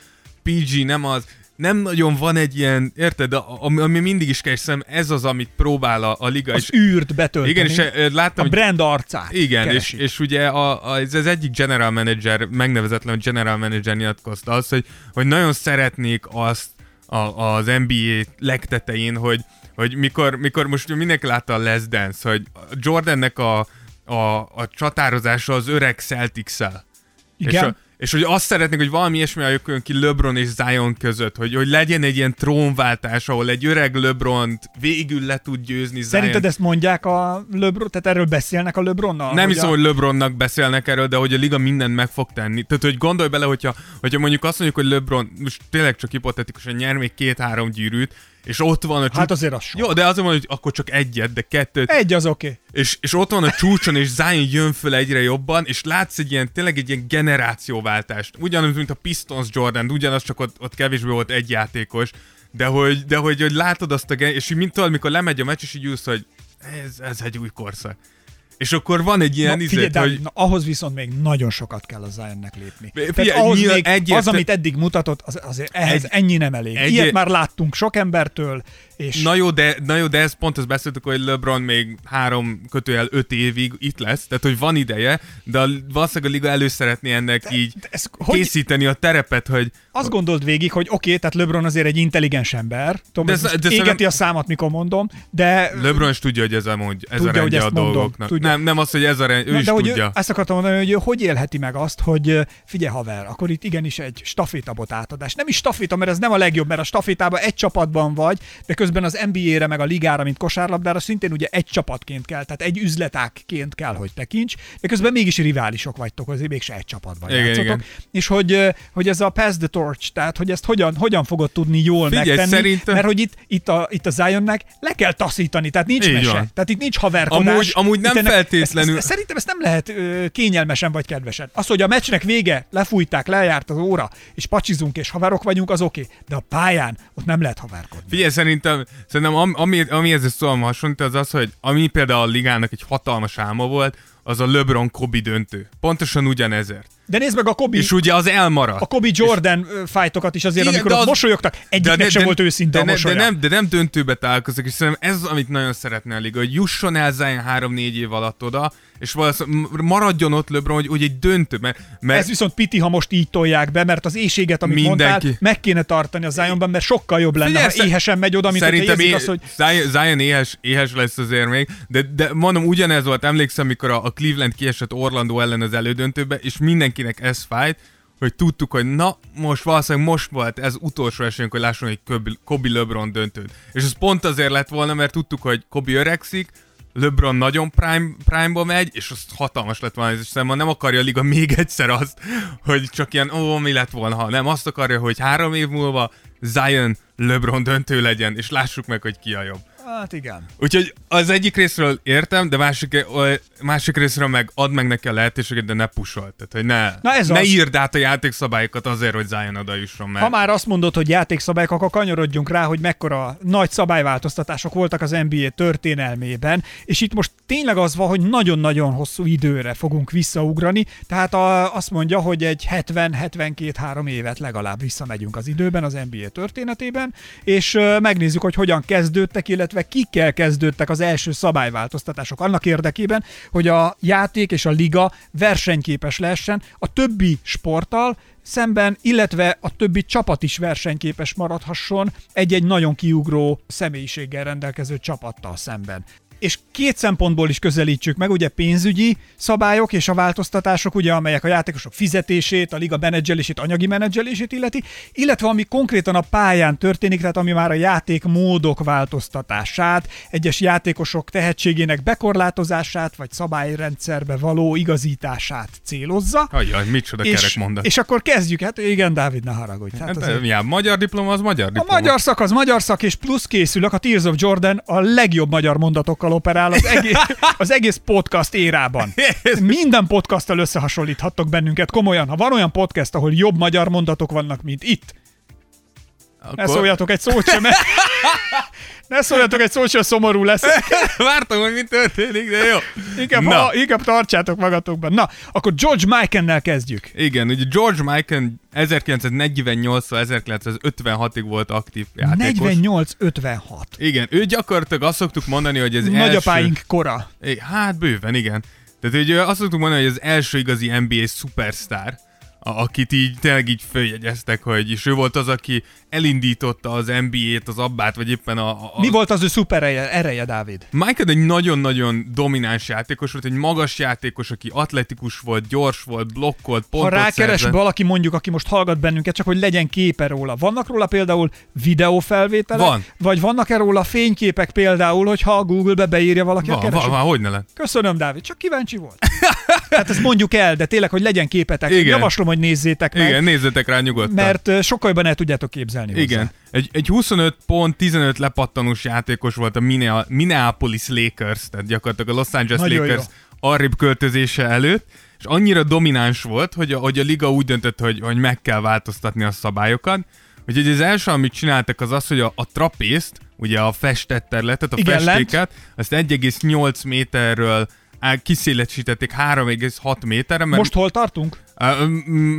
PG nem az, nem nagyon van egy ilyen, érted, ami, ami mindig is kell, és szerintem ez az, amit próbál a, a liga, Az és űrt betölteni. igen, és láttam, a hogy brand arcát igen, és, keresik. és ugye a, a, ez az egyik general manager, megnevezetlen general manager nyilatkozta azt, hogy, hogy nagyon szeretnék azt a, az NBA legtetején, hogy, hogy mikor, mikor most mindenki látta a Les Dance, hogy Jordannek a, a, a csatározása az öreg Celtics-el. És, Igen. a, és hogy azt szeretnék, hogy valami ilyesmi jöjjön ki LeBron és Zion között, hogy, hogy legyen egy ilyen trónváltás, ahol egy öreg LeBron végül le tud győzni Zion. Szerinted ezt mondják a LeBron, tehát erről beszélnek a LeBronnal? Nem hogy hiszem, a... hogy LeBronnak beszélnek erről, de hogy a liga mindent meg fog tenni. Tehát, hogy gondolj bele, hogyha, hogyha mondjuk azt mondjuk, hogy LeBron, most tényleg csak hipotetikusan nyer még két-három gyűrűt, és ott van a csúcs... Hát azért az sok. Jó, de azért mondom, hogy akkor csak egyet, de kettőt. Egy az oké. Okay. És, és ott van a csúcson, és Zion jön föl egyre jobban, és látsz egy ilyen, tényleg egy ilyen generációváltást. Ugyanaz, mint a Pistons Jordan, ugyanaz, csak ott, ott kevésbé volt egy játékos, de hogy, de hogy, hogy látod azt a gen- és így mint mikor lemegy a meccs, és így ülsz, hogy ez, ez egy új korszak. És akkor van egy ilyen Na, izet, de hogy... na, ahhoz viszont még nagyon sokat kell a Zionnek lépni. Figyelj, Tehát ahhoz még egyért- az, amit eddig mutatott, az, azért ehhez Egy- ennyi nem elég. egy- Ilyet már láttunk sok embertől, és Na jó, de, na jó, de ez pont azt beszéltük, hogy LeBron még három kötőjel öt évig itt lesz, tehát hogy van ideje, de a, valószínűleg a liga elő szeretné ennek de, így de ez hogy- készíteni a terepet, hogy azt gondold végig, hogy oké, okay, tehát LeBron azért egy intelligens ember, tudom, De ez- ez, de égeti szerintem- a számat, mikor mondom, de LeBron is tudja, hogy ez a, mondj, ez Tudja, a hogy rendje a ezt mondom, dolgoknak. tudja. Nem, nem az, hogy ez a rend, ő Na, is de hogy tudja. Ő, ezt akartam mondani, hogy ő hogy élheti meg azt, hogy figyelj haver, akkor itt igenis egy stafétabot átadás. Nem is staféta, mert ez nem a legjobb, mert a stafétában egy csapatban vagy, de közben az NBA-re meg a ligára, mint kosárlabdára szintén ugye egy csapatként kell, tehát egy üzletákként kell, hogy tekints, de közben mégis riválisok vagytok, azért mégse egy csapatban Igen, játszotok. igen. És hogy, hogy ez a pass the torch, tehát hogy ezt hogyan, hogyan fogod tudni jól Figyelj, megtenni, szerintem- mert hogy itt, itt, a, itt a Zionnek le kell taszítani, tehát nincs Így mese. van. Tehát itt nincs haverkodás. Amúgy- amúgy nem ennek- feltétlenül- Ezt, ezt, szerintem ezt nem lehet ö, kényelmesen vagy kedvesen. Az, hogy a meccsnek vége, lefújták, lejárt az óra, és pacsizunk és haverok vagyunk, az oké. De a pályán ott nem lehet haverkodni. Figyelj, szerintem, szerintem am, ami, ami ez szóval hasonlít, az az, hogy ami például a ligának egy hatalmas álma volt, az a LeBron Kobe döntő. Pontosan ugyanezért. De nézd meg a Kobe, És ugye az elmaradt. a Kobe Jordan és... fájtokat is azért, Igen, amikor de az- mosolyogtak, egyiknek sem volt őszinte de, a mosolya. de, nem, de nem döntőbe találkozik, és szerintem ez az, amit nagyon szeretne a liga, hogy jusson el Zion 3-4 év alatt oda, és maradjon ott LeBron, hogy, hogy egy döntő, mert, mert Ez viszont piti, ha most így tolják be, mert az éjséget, amit Mindenki. mondtál, meg kéne tartani a Zionban, mert sokkal jobb lenne, Figyelj, ha szer- éhesen megy oda, mint Szerintem é- azt, hogy Zion, éhes, éhes lesz azért még, de, de mondom, ugyanez volt, emlékszem, mikor a, a Cleveland kiesett Orlando ellen az elődöntőbe, és mindenkinek ez fájt, hogy tudtuk, hogy na, most valószínűleg most volt ez utolsó esélyünk, hogy lássunk egy Kobe LeBron döntőt. És ez pont azért lett volna, mert tudtuk, hogy Kobe öregszik, LeBron nagyon prime, prime-ba megy, és az hatalmas lett volna, és szerintem nem akarja a liga még egyszer azt, hogy csak ilyen, ó, mi lett volna, ha nem, azt akarja, hogy három év múlva Zion LeBron döntő legyen, és lássuk meg, hogy ki a jobb. Hát igen. Úgyhogy az egyik részről értem, de másik, másik részről meg add meg neki a lehetőséget, de ne pusol. Tehát, hogy ne, Na ez ne az. írd át a játékszabályokat azért, hogy Zion oda jusson, mert Ha már azt mondod, hogy játékszabályok, akkor kanyarodjunk rá, hogy mekkora nagy szabályváltoztatások voltak az NBA történelmében, és itt most tényleg az van, hogy nagyon-nagyon hosszú időre fogunk visszaugrani, tehát a, azt mondja, hogy egy 70-72-3 évet legalább visszamegyünk az időben az NBA történetében, és megnézzük, hogy hogyan kezdődtek, illetve kikkel kezdődtek az első szabályváltoztatások annak érdekében, hogy a játék és a liga versenyképes lehessen a többi sporttal, szemben, illetve a többi csapat is versenyképes maradhasson egy-egy nagyon kiugró személyiséggel rendelkező csapattal szemben. És két szempontból is közelítsük meg, ugye pénzügyi szabályok és a változtatások, ugye, amelyek a játékosok fizetését, a liga menedzselését, anyagi menedzselését illeti, illetve ami konkrétan a pályán történik, tehát ami már a játékmódok változtatását, egyes játékosok tehetségének bekorlátozását, vagy szabályrendszerbe való igazítását célozza. Hagyjaj, micsoda kerek mondat. és akkor kezdjük, hát igen, Dávid, ne haragudj. Hát Hát, azért- magyar diploma az magyar a diploma. magyar szak az magyar szak, és plusz készülök, a Tears of Jordan a legjobb magyar mondatokkal operál az egész, az egész podcast érában. Minden podcasttal összehasonlíthattok bennünket, komolyan. Ha van olyan podcast, ahol jobb magyar mondatok vannak, mint itt, ne Akkor... szóljatok egy szót sem, mert... Ne szóljatok egy szót sem, szomorú lesz. Vártam, hogy mi történik, de jó. Inkább, Na. ha, inkább tartsátok magatokban. Na, akkor George Mikennel kezdjük. Igen, ugye George Mikan 1948 1956-ig volt aktív játékos. 48-56. Igen, ő gyakorlatilag azt szoktuk mondani, hogy az Nagyapáink első... kora. É, Hát bőven, igen. Tehát hogy azt szoktuk mondani, hogy az első igazi NBA szupersztár, akit így tényleg így följegyeztek, hogy és ő volt az, aki elindította az NBA-t, az abbát, vagy éppen a... a Mi volt az ő szuper ereje, ereje Dávid? Michael egy nagyon-nagyon domináns játékos volt, egy magas játékos, aki atletikus volt, gyors volt, blokkolt, Ha pontot rákeres szerzett. valaki mondjuk, aki most hallgat bennünket, csak hogy legyen képe róla. Vannak róla például videófelvételek? Van. Vagy vannak-e róla fényképek például, hogyha a Google-be beírja valaki a Van, van, van, hogy ne lett. Köszönöm, Dávid, csak kíváncsi volt. hát ezt mondjuk el, de tényleg, hogy legyen képetek. Igen. Javaslom, hogy nézzétek meg, Igen, nézzetek rá nyugodtan. mert sokkal jobban el tudjátok képzelni hozzá. Igen. Egy, egy 25 pont, 15 lepattanós játékos volt a Minneapolis Lakers, tehát gyakorlatilag a Los Angeles Nagyon Lakers arrébb költözése előtt, és annyira domináns volt, hogy a, hogy a liga úgy döntött, hogy, hogy meg kell változtatni a szabályokat. Úgyhogy az első, amit csináltak, az az, hogy a, a trapészt, ugye a festett területet, a Igen, festéket, azt 1,8 méterről kiszélesítették 3,6 méterre, mert Most hol tartunk?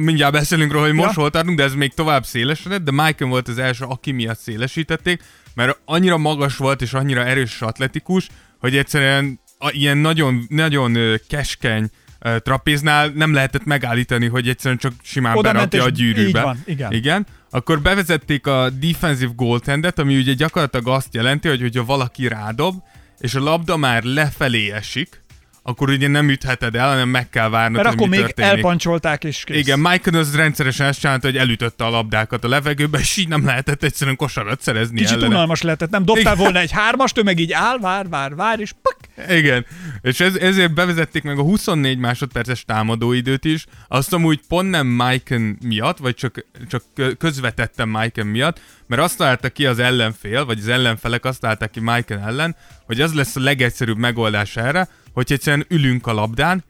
Mindjárt beszélünk róla, hogy most Ja. hol tartunk, de ez még tovább szélesedett, de Michael volt az első, aki miatt szélesítették, mert annyira magas volt és annyira erős és atletikus, hogy egyszerűen ilyen nagyon, nagyon keskeny trapéznál nem lehetett megállítani, hogy egyszerűen csak simán Oda berakja a gyűrűbe. van, igen. igen. Akkor bevezették a defensive goaltendet, ami ugye gyakorlatilag azt jelenti, hogy hogyha valaki rádob, és a labda már lefelé esik, akkor ugye nem ütheted el, hanem meg kell várnod, Mert hogy akkor mi még történik. elpancsolták, és kész. Igen, Michael az rendszeresen ezt csinálta, hogy elütötte a labdákat a levegőbe, és így nem lehetett egyszerűen kosarat szerezni Kicsit ellene. unalmas lehetett, nem dobtál Igen. volna egy hármast, ő meg így áll, vár, vár, vár, és pak, Igen, és ez, ezért bevezették meg a 24 másodperces támadóidőt is, azt amúgy pont nem Michael miatt, vagy csak, csak kö- közvetettem Michael miatt, mert azt találta ki az ellenfél, vagy az ellenfelek azt találták ki Michael ellen, hogy az lesz a legegyszerűbb megoldás erre, hogy egyszerűen ülünk a labdán,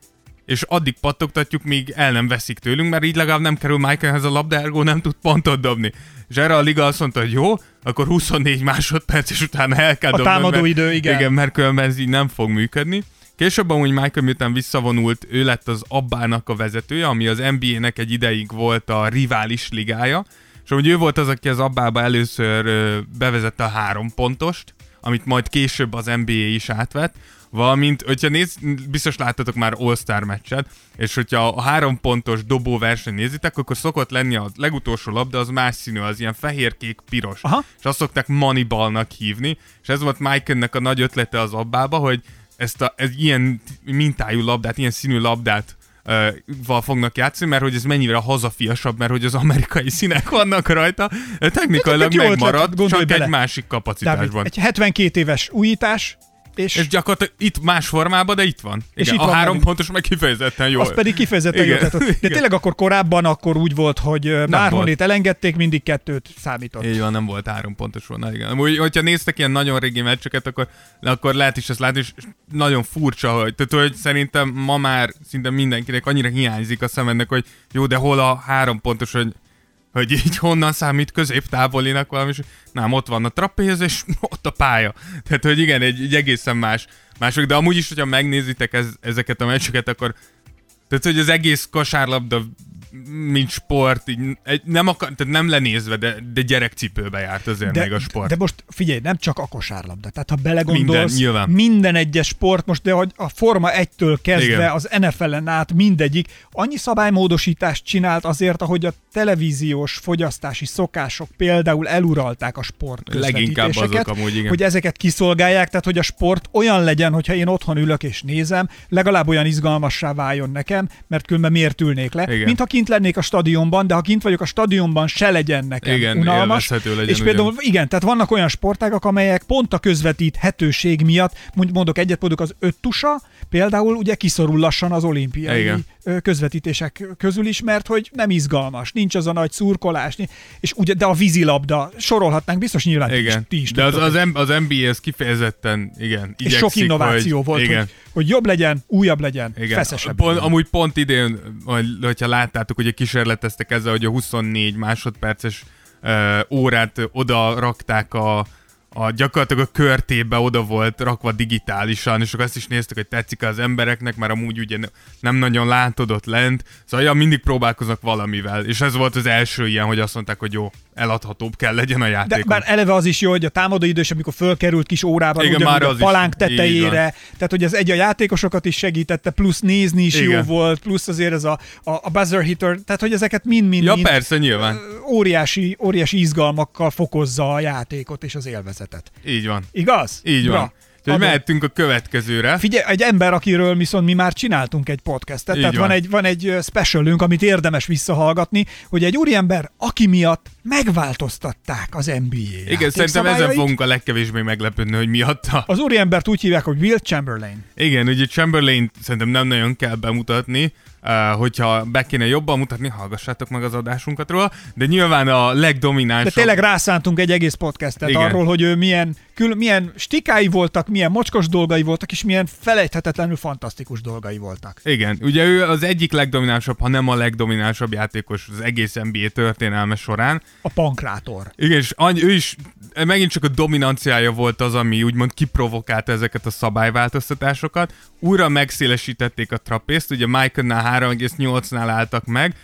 és addig pattogtatjuk, míg el nem veszik tőlünk, mert így legalább nem kerül Michaelhez a labda, ergo nem tud pontot dobni. És erre a liga azt mondta, hogy jó, akkor 24 másodperc, és utána el kell A dobnod, támadóidő, mert, igen. igen, mert különben ez így nem fog működni. Később amúgy Michael miután visszavonult, ő lett az Abbának a vezetője, ami az NBA-nek egy ideig volt a rivális ligája, és amúgy ő volt az, aki az Abbába először bevezette a három pontost, amit majd később az NBA is átvett, valamint, hogyha néz, biztos láttatok már All-Star meccset, és hogyha a három pontos dobó verseny nézitek, akkor szokott lenni a legutolsó labda, az más színű, az ilyen fehér-kék-piros. Aha. És azt szokták Moneyballnak hívni, és ez volt Michaelnek a nagy ötlete az abbába, hogy ezt a, ez ilyen mintájú labdát, ilyen színű labdát val fognak játszani, mert hogy ez mennyire hazafiasabb, mert hogy az amerikai színek vannak rajta, technikailag megmarad, csak bele. egy másik Dávid, kapacitásban. egy 72 éves újítás, És, És gyakorlatilag itt más formában, de itt van. És Igen, itt a van három megint. pontos meg kifejezetten jó. az pedig kifejezetten jó. Igen. Tehát, de Igen. tényleg akkor korábban akkor úgy volt, hogy ö, Márhonét elengedték, mindig kettőt számított. Így van, nem volt három pontos volna, igen. Amúgy, hogyha néztek ilyen nagyon régi meccseket, akkor, akkor lehet is ezt látni, és nagyon furcsa, hogy, tehát, hogy szerintem ma már szinte mindenkinek annyira hiányzik a szemednek, hogy jó, de hol a három pontos, hogy hogy így honnan számít középtávolinak valami, és nem, ott van a trapéz, és ott a pálya. Tehát, hogy igen, egy, egy egészen más, mások, de amúgy is, hogyha megnézitek ez, ezeket a meccseket, akkor tehát, hogy az egész kosárlabda, mint sport, így egy, nem, akar, tehát nem lenézve, de, de gyerekcipőbe járt azért de, még a sport. de most figyelj, nem csak a kosárlabda. Tehát ha belegondolsz, Minden, nyilván. minden egyes sport, most de hogy a Forma 1-től kezdve Igen. az NFL-en át mindegyik, annyi szabálymódosítást csinált azért, ahogy a televíziós fogyasztási szokások például eluralták a sport Leginkább azok amúgy, igen. hogy ezeket kiszolgálják, tehát hogy a sport olyan legyen, hogyha én otthon ülök és nézem, legalább olyan izgalmassá váljon nekem, mert különben miért ülnék le, Igen. mint ha kint lennék a stadionban, de ha kint vagyok a stadionban, se legyen nekem Igen, unalmas. legyen, és például ugyan. igen, tehát vannak olyan sportágak, amelyek pont a közvetíthetőség miatt, mondok egyet, mondjuk az öttusa, például ugye kiszorul lassan az olimpiai Igen. közvetítések közül is, mert hogy nem izgalmas, nincs az a nagy szurkolás, és ugye, de a vízilabda, sorolhatnánk, biztos nyilván ti is, igen, ti is de az, az, az NBA ez kifejezetten, igen, és sok igyekszik, innováció hogy, volt, igen, hogy, hogy jobb legyen, újabb legyen, Igen. feszesebb. Pont, amúgy pont idén, hogy, hogyha láttátok, hogy kísérleteztek ezzel, hogy a 24 másodperces uh, órát oda rakták a, a gyakorlatilag a körtébe oda volt rakva digitálisan, és akkor azt is néztük, hogy tetszik az embereknek, mert amúgy ugye ne- nem nagyon látod ott lent, szóval ja, mindig próbálkoznak valamivel, és ez volt az első ilyen, hogy azt mondták, hogy jó, eladhatóbb kell legyen a De játék. már eleve az is jó, hogy a támadó idős, amikor fölkerült kis órában, Igen, ugyanúgy már a az is. palánk van. tetejére, tehát hogy az egy a játékosokat is segítette, plusz nézni is Igen. jó volt, plusz azért ez a, a, a buzzer hitter, tehát hogy ezeket mind-mind Ja, mind persze, nyilván. óriási, óriási izgalmakkal fokozza a játékot és az élvezetet. Így van. Igaz? Így Bra. van. Úgyhogy Adom. mehetünk a következőre. Figyelj, egy ember, akiről viszont mi már csináltunk egy podcastet, Így tehát van van. egy, van egy specialünk, amit érdemes visszahallgatni, hogy egy úriember, aki miatt megváltoztatták az NBA Igen, szerintem ezen fogunk a legkevésbé meglepődni, hogy miatta. Az úriembert úgy hívják, hogy Will Chamberlain. Igen, ugye Chamberlain szerintem nem nagyon kell bemutatni, hogyha be kéne jobban mutatni, hallgassátok meg az adásunkat róla, de nyilván a De legdominánsabb... tényleg rászántunk egy egész podcastet Igen. arról, hogy ő milyen, kül, milyen stikái voltak, milyen mocskos dolgai voltak, és milyen felejthetetlenül fantasztikus dolgai voltak. Igen, ugye ő az egyik legdominánsabb, ha nem a legdominánsabb játékos az egész NBA történelme során. A pankrátor. Igen, és any, ő is megint csak a dominanciája volt az, ami úgymond kiprovokálta ezeket a szabályváltoztatásokat. Újra megszélesítették a trapészt, ugye Michaelnál 3,8-nál álltak meg,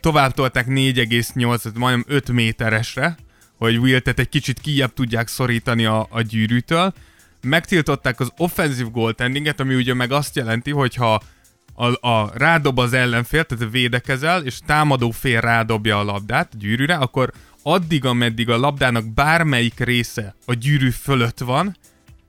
tovább tolták 4,8, majdnem 5 méteresre, hogy Will tehát egy kicsit kijebb tudják szorítani a, a gyűrűtől. Megtiltották az offensive goaltendinget, ami ugye meg azt jelenti, hogyha a, a rádob az ellenfél, tehát védekezel, és támadó fél rádobja a labdát a gyűrűre, akkor addig, ameddig a labdának bármelyik része a gyűrű fölött van,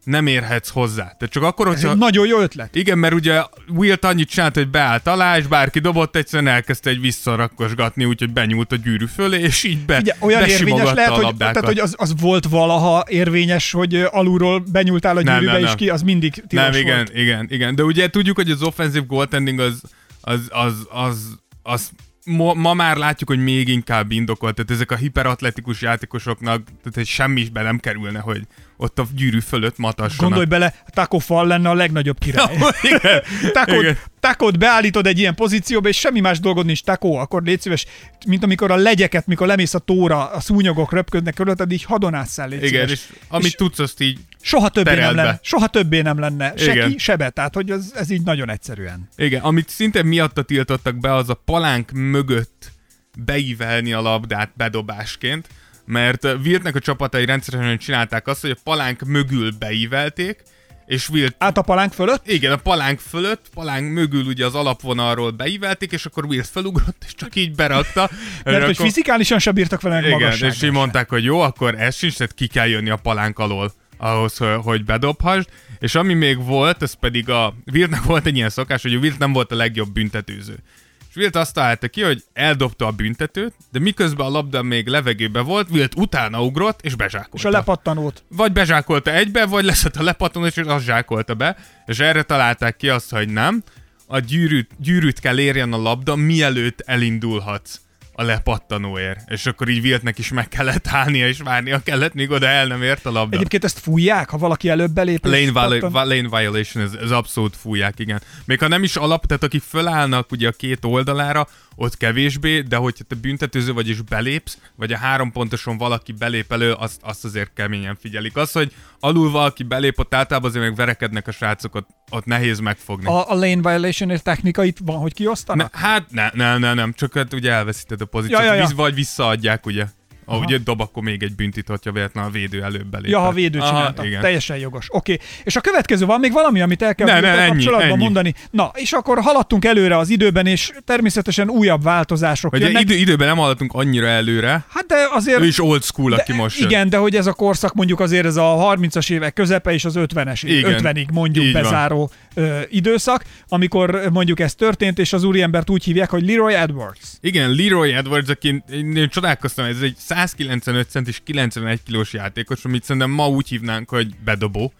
nem érhetsz hozzá. Tehát csak akkor, Ez hogyha... egy nagyon jó ötlet. Igen, mert ugye Wilt annyit csinált, hogy beállt alá, és bárki dobott, egyszerűen elkezdte egy visszarakkosgatni, úgyhogy benyúlt a gyűrű fölé, és így be, Ugye, olyan érvényes lehet, hogy, tehát, hogy az, az volt valaha érvényes, hogy alulról benyúltál a gyűrűbe, nem, és nem. ki, az mindig tilos Nem, igen, volt. igen, igen. De ugye tudjuk, hogy az offensive goaltending az, az, az, az, az ma, ma már látjuk, hogy még inkább indokolt. Tehát ezek a hiperatletikus játékosoknak tehát egy semmi is be nem kerülne, hogy ott a gyűrű fölött matassanak. Gondolj bele, Taco Fall lenne a legnagyobb király. igen, Takot, igen. takot beállítod egy ilyen pozícióba, és semmi más dolgod nincs, takó, akkor légy szíves, mint amikor a legyeket, mikor lemész a tóra, a szúnyogok röpködnek körülötted, így hadonásszál, légy Igen, szíves. és amit És- tudsz, azt így Soha többé nem be. lenne, soha többé nem lenne, se Igen. ki, se be, tehát hogy ez, ez így nagyon egyszerűen. Igen, amit szinte miatta tiltottak be, az a palánk mögött beívelni a labdát bedobásként, mert Wiltnek a csapatai rendszeresen csinálták azt, hogy a palánk mögül beívelték, és Wilt Át a palánk fölött, igen, a palánk fölött, palánk mögül ugye az alapvonalról beívelték, és akkor Will felugrott, és csak így berakta. mert hogy akkor, fizikálisan sem bírtak vele meg Igen, és így mondták, hogy jó, akkor ez sincs, tehát ki kell jönni a palánk alól ahhoz, hogy- bedobhassd. És ami még volt, ez pedig a Wiltnek volt egy ilyen szokás, hogy a Wilt nem volt a legjobb büntetőző. És És Wilt azt találta ki, hogy eldobta a büntetőt, de miközben a labda még levegőbe volt, Wilt utána ugrott és bezsákolta. És a lepattanót. Vagy bezsákolta egybe, vagy leszett a lepattanót, és azt zsákolta be. És erre találták ki azt, hogy nem. A gyűrűt, gyűrűt kell érjen a labda, mielőtt elindulhatsz a lepattanóért. És akkor így Wiltnek is meg kellett állnia, és várnia kellett, míg oda el nem ért a labda. Egyébként ezt fújják, ha valaki előbb belép. Lane, pattan- lane violation, ez, ez abszolút fújják, igen. Még ha nem is alap, tehát akik fölállnak ugye a két oldalára, ott kevésbé, de hogyha te büntetőző vagy és belépsz, vagy a három pontoson valaki belép elő, azt, azt azért keményen figyelik. Az, hogy alul valaki belép, ott általában azért meg verekednek a srácok, ott, ott nehéz megfogni. A, a lane violation technikait van, hogy Ne, kiosztanak? hát ne, ne, ne, nem, csak hát ugye elveszíted a pozíciót, Ja, ja, ja. Vagy visszaadják, ugye. Ha Aha. ugye dob, akkor még egy büntit, hogyha véletlen a védő előbb belép. Ja, ha védő csinálta. igen. Teljesen jogos. Oké. Okay. És a következő van még valami, amit el kell Ne, ne, ennyi, kapcsolatban ennyi. mondani. Na, és akkor haladtunk előre az időben, és természetesen újabb változások Vagy jönnek. idő, időben nem haladtunk annyira előre, Hát de azért... ő is old school, aki de, most jön. igen, de hogy ez a korszak mondjuk azért ez a 30-as évek közepe és az 50-es, Igen. 50-ig mondjuk Így van. bezáró ö, időszak, amikor mondjuk ez történt, és az úriembert úgy hívják, hogy Leroy Edwards. Igen, Leroy Edwards, aki én, én csodálkoztam, ez egy 195 centis 91 kilós játékos, amit szerintem ma úgy hívnánk, hogy bedobó.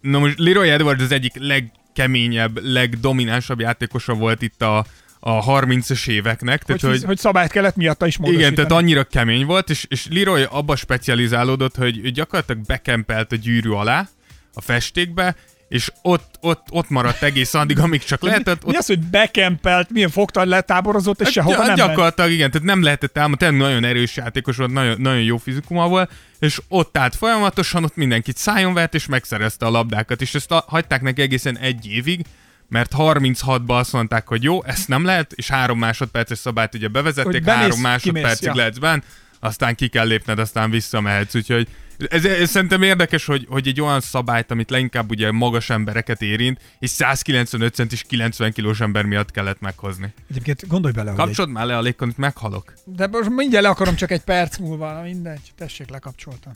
Na most Leroy Edwards az egyik legkeményebb, legdominánsabb játékosa volt itt a, a 30-es éveknek. Hogy, Tehát, hogy, hogy szabályt kellett miatta is módosítani. igen, tehát annyira kemény volt, és, és Leroy abba specializálódott, hogy gyakorlatilag bekempelt a gyűrű alá, a festékbe, és ott, ott, ott maradt egész addig, amíg csak lehetett. Mi az, hogy bekempelt, milyen fogtal letáborozott, és sehova Hát nem ment? Gyakorlatilag igen, tehát nem lehetett álmodni, tényleg nagyon erős játékos volt, nagyon, nagyon jó fizikuma volt, és ott állt folyamatosan, ott mindenkit szájon vett, és megszerezte a labdákat, és ezt a, hagyták neki egészen egy évig, mert 36-ban azt mondták, hogy jó, ezt nem lehet, és három másodperces szabályt ugye bevezették, Hogy bemész, három kimész, másodpercig ja. lehetsz benn, aztán ki kell lépned, aztán visszamehetsz, úgyhogy ez, ez szerintem érdekes, hogy, hogy egy olyan szabályt, amit leginkább ugye magas embereket érint, és 195 centis 90 kilós ember miatt kellett meghozni. Egyébként gondolj bele, hogy egy... Már le a légkon, itt meghalok. De most mindjárt le akarom csak egy perc múlva, mindegy, tessék, lekapcsoltam.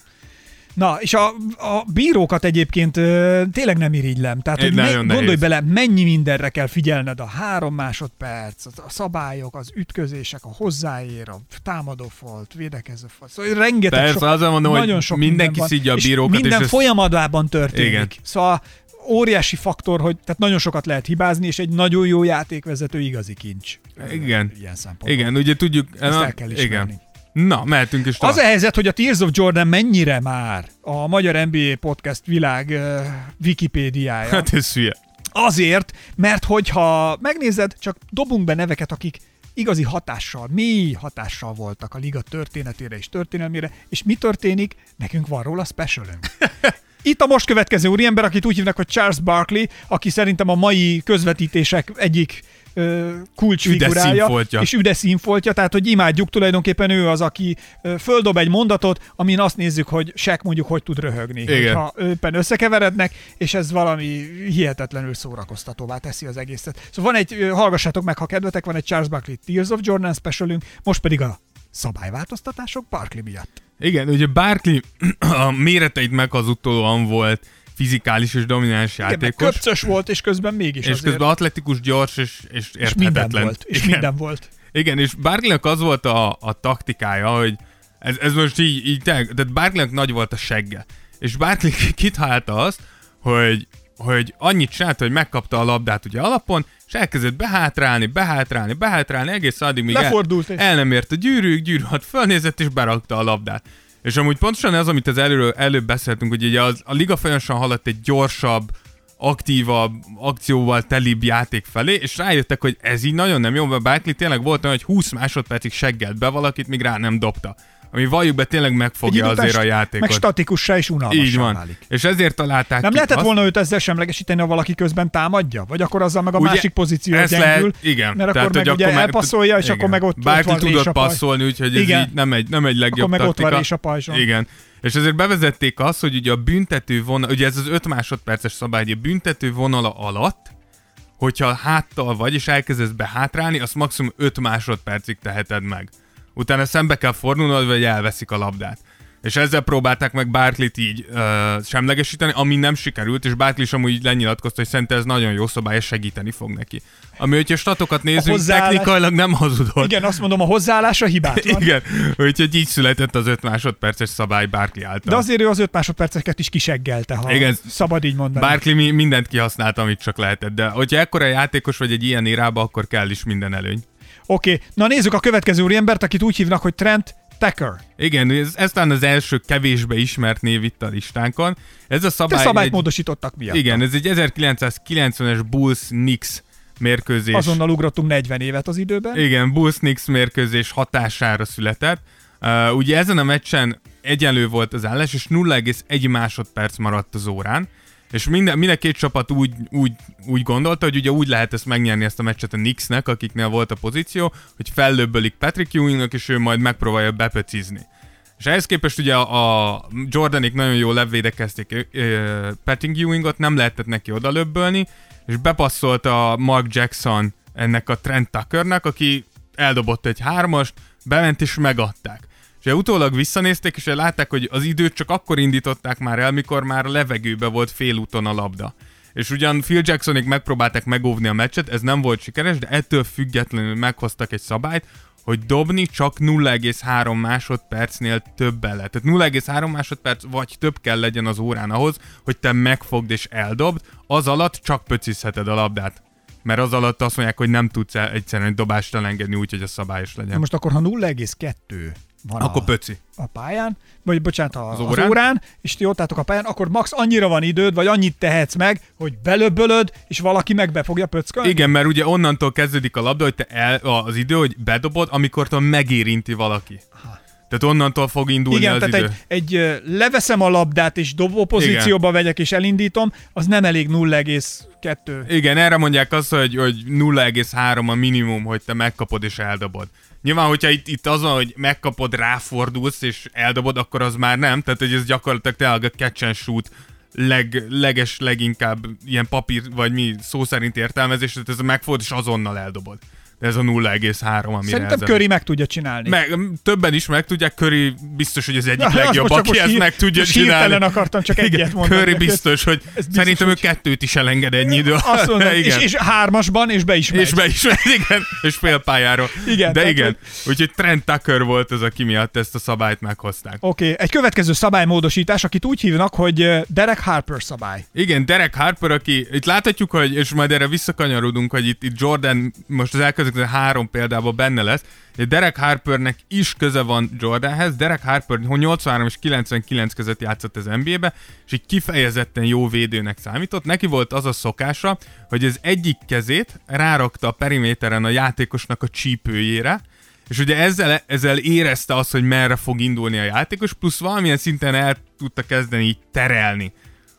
Na, és a, a bírókat egyébként ö, tényleg nem irigylem. Tehát, Egy hogy nagyon gondolj nehéz. bele, mennyi mindenre kell figyelned. A három másodperc, a, szabályok, az ütközések, a hozzáér, a támadó folt, védekező folt. Szóval rengeteg Persze, sok, azért mondom, hogy nagyon sok mindenki minden szidja a és bírókat, és minden ezt- folyamatában történik. Igen. Szóval óriási faktor, hogy tehát nagyon sokat lehet hibázni, és egy nagyon jó játékvezető igazi kincs. Igen. Ilyen szempontból. Igen, ugye tudjuk... Ezt el kell ismerni. Igen. Na, mehetünk is Az tovább. a helyzet, hogy a Tears of Jordan mennyire már a Magyar NBA Podcast világ uh, Wikipédiája. Hát ez hülye. Azért, mert hogyha megnézed, csak dobunk be neveket, akik igazi hatással, mély hatással voltak a liga történetére és történelmére, és mi történik? Nekünk van róla specialünk. Itt a most következő úriember, akit úgy hívnak, hogy Charles Barkley, aki szerintem a mai közvetítések egyik ö, kulcsfigurája, színfoltja. és üde színfoltja, tehát hogy imádjuk, tulajdonképpen ő az, aki ö, földob egy mondatot, amin azt nézzük, hogy Shaq mondjuk hogy tud röhögni, Igen. ha éppen összekeverednek, és ez valami hihetetlenül szórakoztatóvá teszi az egészet. Szóval van egy, hallgassátok meg, ha kedvetek, van egy Charles Barkley Tears of Jordan specialünk, most pedig a szabályváltoztatások Barkley miatt. Igen, ugye Barkley a méreteit meghazudtolóan volt fizikális és domináns Igen, játékos. köpcös volt, és közben mégis és azért. közben atletikus, gyors és, és és minden érthetetlen. volt. És Igen. minden volt. Igen, és Barkleynek az volt a, a taktikája, hogy ez, ez most így, így tényleg, de Barkleynek nagy volt a segge. És Barkley kitalálta azt, hogy, hogy annyit csinált, hogy megkapta a labdát ugye alapon, és elkezdett behátrálni, behátrálni, behátrálni, egész addig, míg el, és- el nem ért a gyűrű, gyűrű hat fölnézett, és berakta a labdát. És amúgy pontosan az, amit az előről, előbb beszéltünk, hogy ugye az, a liga folyamatosan haladt egy gyorsabb, aktívabb, akcióval telibb játék felé, és rájöttek, hogy ez így nagyon nem jó, mert Barkley tényleg volt olyan, hogy 20 másodpercig seggelt be valakit, míg rá nem dobta. Ami valljuk be tényleg megfogja azért a játékot. Meg statikussá és unalmassá így van. válik. És ezért találták Nem ki lehetett azt, volna őt ezzel semlegesíteni, ha valaki közben támadja? Vagy akkor azzal meg a Ugye, másik pozíció gyengül? lehet, igen. Mert akkor hogy meg ugye meg- elpasszolja, és igen. akkor meg ott, ott Barkley van tudott passzolni, úgyhogy ez Igen. így nem egy, nem egy legjobb Akkor meg ott van rés a pajzson. Igen. És ezért bevezették azt, hogy ugye a büntető vonal, ugye ez az 5 másodperces szabály, hogy a büntető vonala alatt, hogyha háttal vagy, és elkezdesz behátrálni, azt maximum 5 másodpercig teheted meg. Utána szembe kell fordulnod, vagy elveszik a labdát. és ezzel próbálták meg Barkley-t így uh, semlegesíteni, ami nem sikerült, és Barkley is amúgy lenyilatkozta, hogy szerintem ez nagyon jó szabály, és segíteni fog neki. Ami, hogyha statokat nézünk, hozzáállás... technikailag nem hazudott. Igen, azt mondom, a hozzáállása hibátlan. Igen, úgyhogy így született az 5 másodperces szabály Barkley által. De azért ő az 5 másodperceket is kiseggelte, ha Igen, szabad így mondani. Barkley mindent kihasználta, amit csak lehetett, de hogyha ekkora játékos vagy egy ilyen irába, akkor kell is minden előny. Oké, okay. na nézzük a következő úriembert, akit úgy hívnak, hogy Trent Tacker. Igen, ez, ez talán az első kevésbe ismert név itt a listánkon. Ez a szabály... Te szabályt egy, módosítottak miatt. Igen, ez egy 1990-es Bulls-Knicks mérkőzés. Azonnal ugrottunk 40 évet az időben. Igen, Bulls-Knicks mérkőzés hatására született. Uh, ugye ezen a meccsen egyenlő volt az állás, és 0,1 másodperc maradt az órán. És minden, minden két csapat úgy, úgy, úgy gondolta, hogy ugye úgy lehet ezt megnyerni ezt a meccset a Knicksnek, akiknél volt a pozíció, hogy fellöbbölik Patrick Ewingnak, és ő majd megpróbálja bepecizni. És ehhez képest ugye a, a Jordanik nagyon jól levédekezték Patrick Ewingot, nem lehetett neki odalöbbölni, és bepasszolta Mark Jackson ennek a Trent Tuckernek, aki eldobott egy hármast, bement és megadták. És utólag visszanézték, és látták, hogy az időt csak akkor indították már el, mikor már a levegőbe volt félúton a labda. És ugyan Phil Jacksonik megpróbálták megóvni a meccset, ez nem volt sikeres, de ettől függetlenül meghoztak egy szabályt, hogy dobni csak 0,3 másodpercnél többen lehet. Tehát 0,3 másodperc vagy több kell legyen az órán ahhoz, hogy te megfogd és eldobd, az alatt csak pöcizheted a labdát. Mert az alatt azt mondják, hogy nem tudsz egyszerűen egy dobást elengedni úgy, hogy a szabályos legyen. Most akkor, ha 0,2 van akkor a, pöci. a pályán, vagy bocsánat, a, az, órán? az órán, és ti ott álltok a pályán, akkor max annyira van időd, vagy annyit tehetsz meg, hogy belöbbölöd, és valaki meg be fogja pöckölni. Igen, mert ugye onnantól kezdődik a labda, hogy te el, az idő, hogy bedobod, amikor megérinti valaki. Aha. Tehát onnantól fog indulni Igen, az tehát idő. Egy, egy leveszem a labdát, és dobó pozícióba Igen. vegyek, és elindítom, az nem elég 0,2. Igen, erre mondják azt, hogy, hogy 0,3 a minimum, hogy te megkapod és eldobod. Nyilván, hogyha itt, itt azon, hogy megkapod, ráfordulsz és eldobod, akkor az már nem. Tehát, hogy ez gyakorlatilag tényleg a catch and shoot leg, leges, leginkább ilyen papír, vagy mi szó szerint értelmezés, tehát ez megfogod és azonnal eldobod ez a 0,3, amire Szerintem ezen... Curry meg tudja csinálni. Meg, többen is meg tudják, Curry biztos, hogy az egyik Na, legjobb, aki ezt meg tudja most csinálni. akartam csak egyet Igen, mondani. Curry biztos, hogy biztos, szerintem hogy... ő kettőt is elenged ennyi idő. Azt mondom, igen. És, és, hármasban, és be is megy. És be is megy, igen, és félpályáról. Igen, De igen, hogy... úgyhogy Trent Tucker volt az, aki miatt ezt a szabályt meghozták. Oké, okay. egy következő szabálymódosítás, akit úgy hívnak, hogy Derek Harper szabály. Igen, Derek Harper, aki itt láthatjuk, hogy, és majd erre visszakanyarodunk, hogy itt, itt Jordan most az elkezdő három példában benne lesz. Derek Harpernek is köze van Jordanhez. Derek Harper 83 és 99 között játszott az NBA-be, és egy kifejezetten jó védőnek számított. Neki volt az a szokása, hogy az egyik kezét rárakta a periméteren a játékosnak a csípőjére, és ugye ezzel, ezzel érezte azt, hogy merre fog indulni a játékos, plusz valamilyen szinten el tudta kezdeni így terelni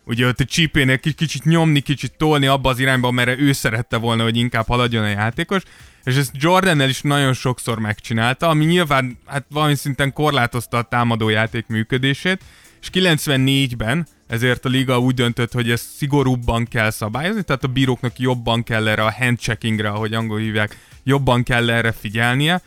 ugye ott a csípénél kicsit nyomni, kicsit tolni abba az irányba, mert ő szerette volna, hogy inkább haladjon a játékos, és ezt Jordannel is nagyon sokszor megcsinálta, ami nyilván hát valami szinten korlátozta a támadójáték működését, és 94-ben ezért a liga úgy döntött, hogy ezt szigorúbban kell szabályozni, tehát a bíróknak jobban kell erre a handcheckingre, ahogy angol hívják, jobban kell erre figyelnie,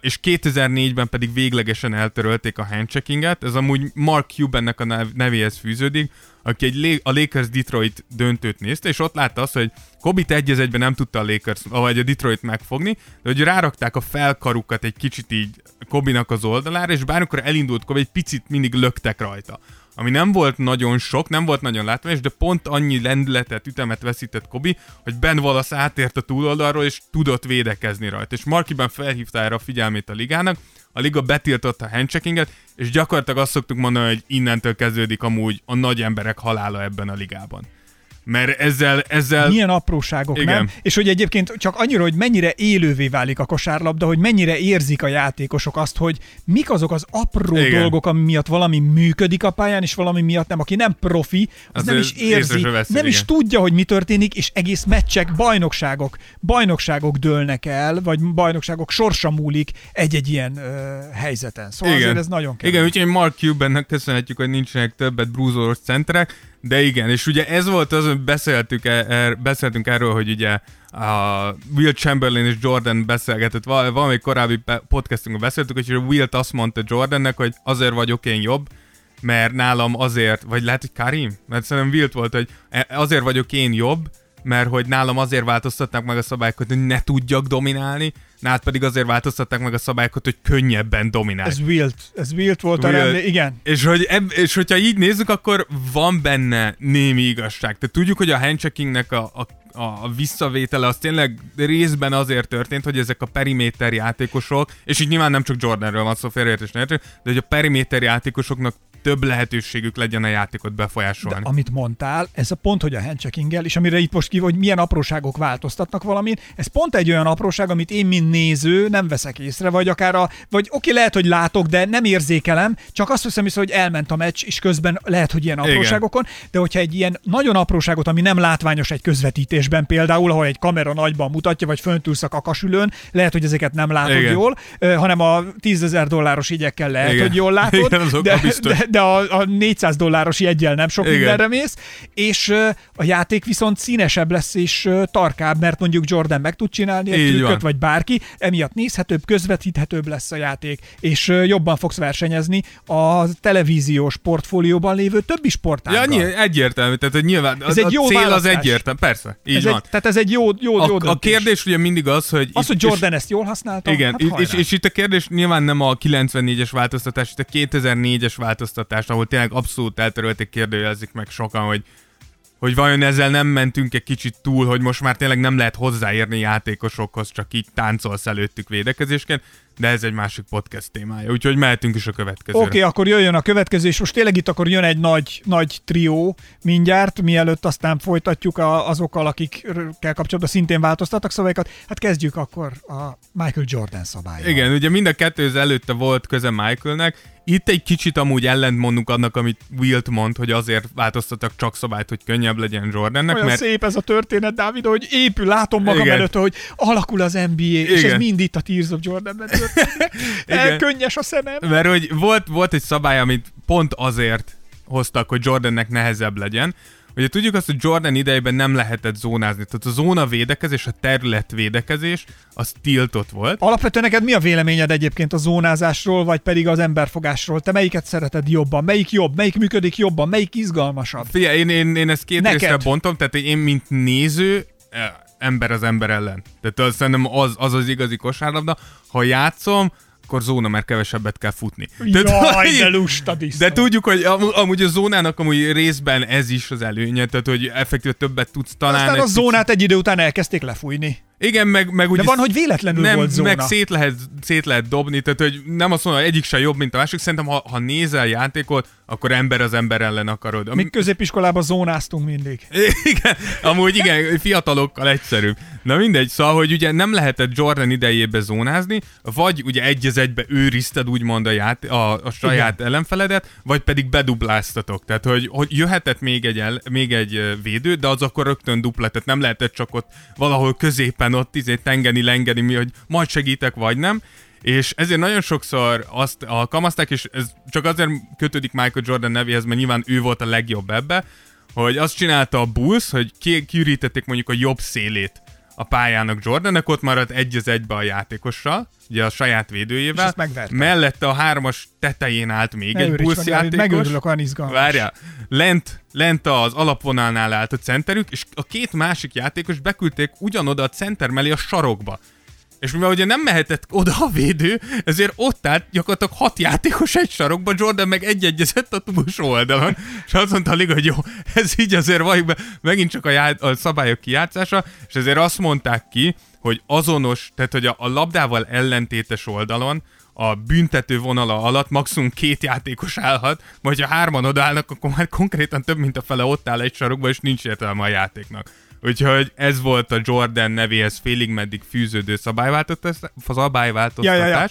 és 2004-ben pedig véglegesen eltörölték a handcheckinget, ez amúgy Mark Cubannek a nev- nevéhez fűződik, aki egy a Lakers Detroit döntőt nézte, és ott látta azt, hogy Kobe egy egyben nem tudta a Lakers, vagy a Detroit megfogni, de hogy rárakták a felkarukat egy kicsit így Kobinak az oldalára, és bármikor elindult Kobe, egy picit mindig löktek rajta ami nem volt nagyon sok, nem volt nagyon látványos, de pont annyi lendületet, ütemet veszített Kobi, hogy Ben Wallace átért a túloldalról, és tudott védekezni rajta. És Markiben felhívta erre a figyelmét a ligának, a liga betiltotta a handcheckinget, és gyakorlatilag azt szoktuk mondani, hogy innentől kezdődik amúgy a nagy emberek halála ebben a ligában mert ezzel... ezzel... Milyen apróságok, Igen. nem? És hogy egyébként csak annyira, hogy mennyire élővé válik a kosárlabda, hogy mennyire érzik a játékosok azt, hogy mik azok az apró Igen. dolgok, ami miatt valami működik a pályán, és valami miatt nem. Aki nem profi, az, az nem is érzi, veszi, nem igen. is tudja, hogy mi történik, és egész meccsek, bajnokságok, bajnokságok dőlnek el, vagy bajnokságok sorsa múlik egy-egy ilyen ö, helyzeten. Szóval igen. azért ez nagyon kell. Igen, úgyhogy Mark Cubannek köszönhetjük, hogy nincsenek többet brúzolós centerek, De igen, és ugye ez volt az, hogy beszéltük, er, er, beszéltünk erről, hogy ugye a Will Chamberlain és Jordan beszélgetett, val- valamelyik korábbi podcastunkban beszéltük, hogy Will azt mondta Jordannek, hogy azért vagyok én jobb, mert nálam azért, vagy lehet, hogy Karim? Mert szerintem Wilt volt, hogy e- azért vagyok én jobb, mert hogy nálam azért változtatnak meg a szabályokat, hogy ne tudjak dominálni, nálad pedig azért változtatták meg a szabályokat, hogy könnyebben dominálj. Ez Wilt, ez Wilt volt Wilt. a rendé, igen. És, hogy eb- és hogyha így nézzük, akkor van benne némi igazság. Tehát tudjuk, hogy a handcheckingnek a, a a visszavétele az tényleg részben azért történt, hogy ezek a periméter játékosok, és így nyilván nem csak Jordanről van szó, félreértés de hogy a periméter játékosoknak több lehetőségük legyen a játékot befolyásolni. De amit mondtál, ez a pont, hogy a handcheckinggel, és amire itt most ki, hogy milyen apróságok változtatnak valamin, ez pont egy olyan apróság, amit én, mint néző, nem veszek észre, vagy akár a, vagy oké, lehet, hogy látok, de nem érzékelem, csak azt észre, hogy elment a meccs, és közben lehet, hogy ilyen apróságokon, Igen. de hogyha egy ilyen nagyon apróságot, ami nem látványos egy közvetítésben, például, ahol egy kamera nagyban mutatja, vagy föntülsz a kakasülőn, lehet, hogy ezeket nem látod Igen. jól, hanem a 10 ezer dolláros igyekkel lehet, Igen. hogy jól látod, Igen, de, de, de a, a 400 dolláros jegyel nem sok Igen. mindenre mész, és a játék viszont színesebb lesz és tarkább, mert mondjuk Jordan meg tud csinálni egy trükköt, vagy bárki, emiatt nézhetőbb, közvetíthetőbb lesz a játék, és jobban fogsz versenyezni a televíziós portfólióban lévő többi sportággal. Ja, nyilván, egyértelmű, tehát hogy nyilván ez a, egy jó cél választás. az egyértelmű, persze, így ez van. Egy, tehát ez egy jó, jó, a, jó A kérdés ugye mindig az, hogy... Az, hogy Jordan és, ezt jól használta, Igen, hát és, és, itt a kérdés nyilván nem a 94-es változtatás, itt a 2004-es változtatás választást, ahol tényleg abszolút eltörölték, kérdőjelezik meg sokan, hogy hogy vajon ezzel nem mentünk egy kicsit túl, hogy most már tényleg nem lehet hozzáérni játékosokhoz, csak így táncolsz előttük védekezésként, de ez egy másik podcast témája, úgyhogy mehetünk is a következőre. Oké, okay, akkor jöjjön a következő, és most tényleg itt akkor jön egy nagy, nagy trió mindjárt, mielőtt aztán folytatjuk a, azokkal, akikkel kapcsolatban szintén változtattak szabályokat. Hát kezdjük akkor a Michael Jordan szabályával. Igen, ugye mind a kettő előtte volt köze Michaelnek, itt egy kicsit amúgy ellentmondunk annak, amit Wilt mond, hogy azért változtattak csak szabályt, hogy könnyebb legyen Jordannek. Olyan mert... szép ez a történet, Dávid, hogy épül, látom magam Igen. előtt, hogy alakul az NBA, Igen. és ez mind itt a Tears of Jordanben történik. Könnyes a szemem. Mert hogy volt, volt egy szabály, amit pont azért hoztak, hogy Jordannek nehezebb legyen, Ugye tudjuk azt, hogy Jordan idejében nem lehetett zónázni. Tehát a zóna védekezés, a terület védekezés, az tiltott volt. Alapvetően neked mi a véleményed egyébként a zónázásról, vagy pedig az emberfogásról? Te melyiket szereted jobban? Melyik jobb? Melyik működik jobban? Melyik izgalmasabb? Figyelj, én, én, én ezt két neked? részre bontom, tehát én mint néző, eh, ember az ember ellen. Tehát az, szerintem az, az az igazi kosárlabda. Ha játszom, akkor zóna, mert kevesebbet kell futni. Jaj, de lusta De tudjuk, hogy am- amúgy a zónának amúgy részben ez is az előnye, tehát hogy effektív többet tudsz találni. Aztán a zónát egy idő után elkezdték lefújni. Igen, meg, meg ugye... De van, hogy véletlenül nem, volt zóna. Meg szét lehet, szét lehet dobni, tehát hogy nem azt mondom, hogy egyik se jobb, mint a másik. Szerintem, ha, ha nézel játékot, akkor ember az ember ellen akarod. Mi középiskolában zónáztunk mindig. Igen, amúgy igen, fiatalokkal egyszerűbb. Na mindegy, szóval, hogy ugye nem lehetett Jordan idejébe zónázni, vagy ugye egy az egybe őrizted úgymond a, ját, a, a saját igen. ellenfeledet, vagy pedig bedupláztatok. Tehát, hogy, hogy jöhetett még egy, el, még egy védő, de az akkor rögtön dupla, tehát nem lehetett csak ott valahol középen ott izé tengeni, lengeni, mi, hogy majd segítek, vagy nem. És ezért nagyon sokszor azt alkalmazták, és ez csak azért kötődik Michael Jordan nevéhez, mert nyilván ő volt a legjobb ebbe, hogy azt csinálta a Bulls, hogy kiürítették mondjuk a jobb szélét a pályának Jordannek, ott maradt egy az egybe a játékossal, ugye a saját védőjével. Mellette a hármas tetején állt még ne egy Bulls játékos. Megőrülök, olyan izgalmas. Várjál, lent, lent az alapvonalnál állt a centerük, és a két másik játékos beküldték ugyanoda a center mellé a sarokba. És mivel ugye nem mehetett oda a védő, ezért ott állt gyakorlatilag hat játékos egy sarokba, Jordan meg egy-egyezett a túlsó oldalon, és azt mondta a liga, hogy jó, ez így azért valljuk megint csak a, já- a szabályok kijátszása, és ezért azt mondták ki, hogy azonos, tehát hogy a, a labdával ellentétes oldalon a büntető vonala alatt maximum két játékos állhat, vagy ha hárman odaállnak, akkor már konkrétan több mint a fele ott áll egy sarokba, és nincs értelme a játéknak. Úgyhogy ez volt a Jordan nevéhez félig meddig fűződő szabályváltoztatás. Ja, ja, ja.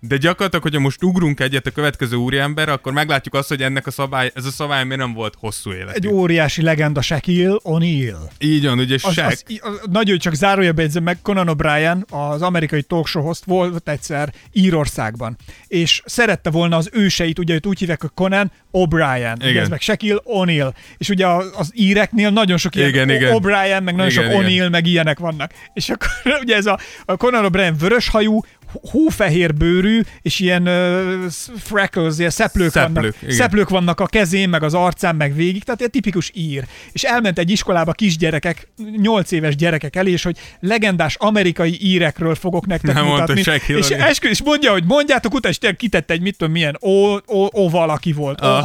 De gyakorlatilag, hogyha most ugrunk egyet a következő úriember, akkor meglátjuk azt, hogy ennek a szabály, ez a szabály miért nem volt hosszú életű. Egy óriási legenda Shaquille O'Neal. Így van, ugye Az, Shaq. az, az, nagyon csak zárója bejegyzem meg, Conan O'Brien, az amerikai talk show host volt egyszer Írországban, és szerette volna az őseit, ugye őt úgy hívják, hogy Conan O'Brien, ugye ez meg Shaquille O'Neal, és ugye az, íreknél nagyon sok ilyen Igen. O'Brien, meg nagyon Igen, sok. O'Neal, meg ilyenek vannak. És akkor ugye ez a, a Conan O'Brien vöröshajú, hófehér bőrű, és ilyen uh, freckles, ilyen szeplők, Szeplők, vannak. igen. Szeplők vannak a kezén, meg az arcán, meg végig, tehát egy tipikus ír. És elment egy iskolába kisgyerekek, 8 éves gyerekek elé, és hogy legendás amerikai írekről fogok nektek Nem mutatni. És, O'Neal. eskü, és mondja, hogy mondjátok, utána és kitette egy mit tudom milyen o, o, o valaki volt, Ah.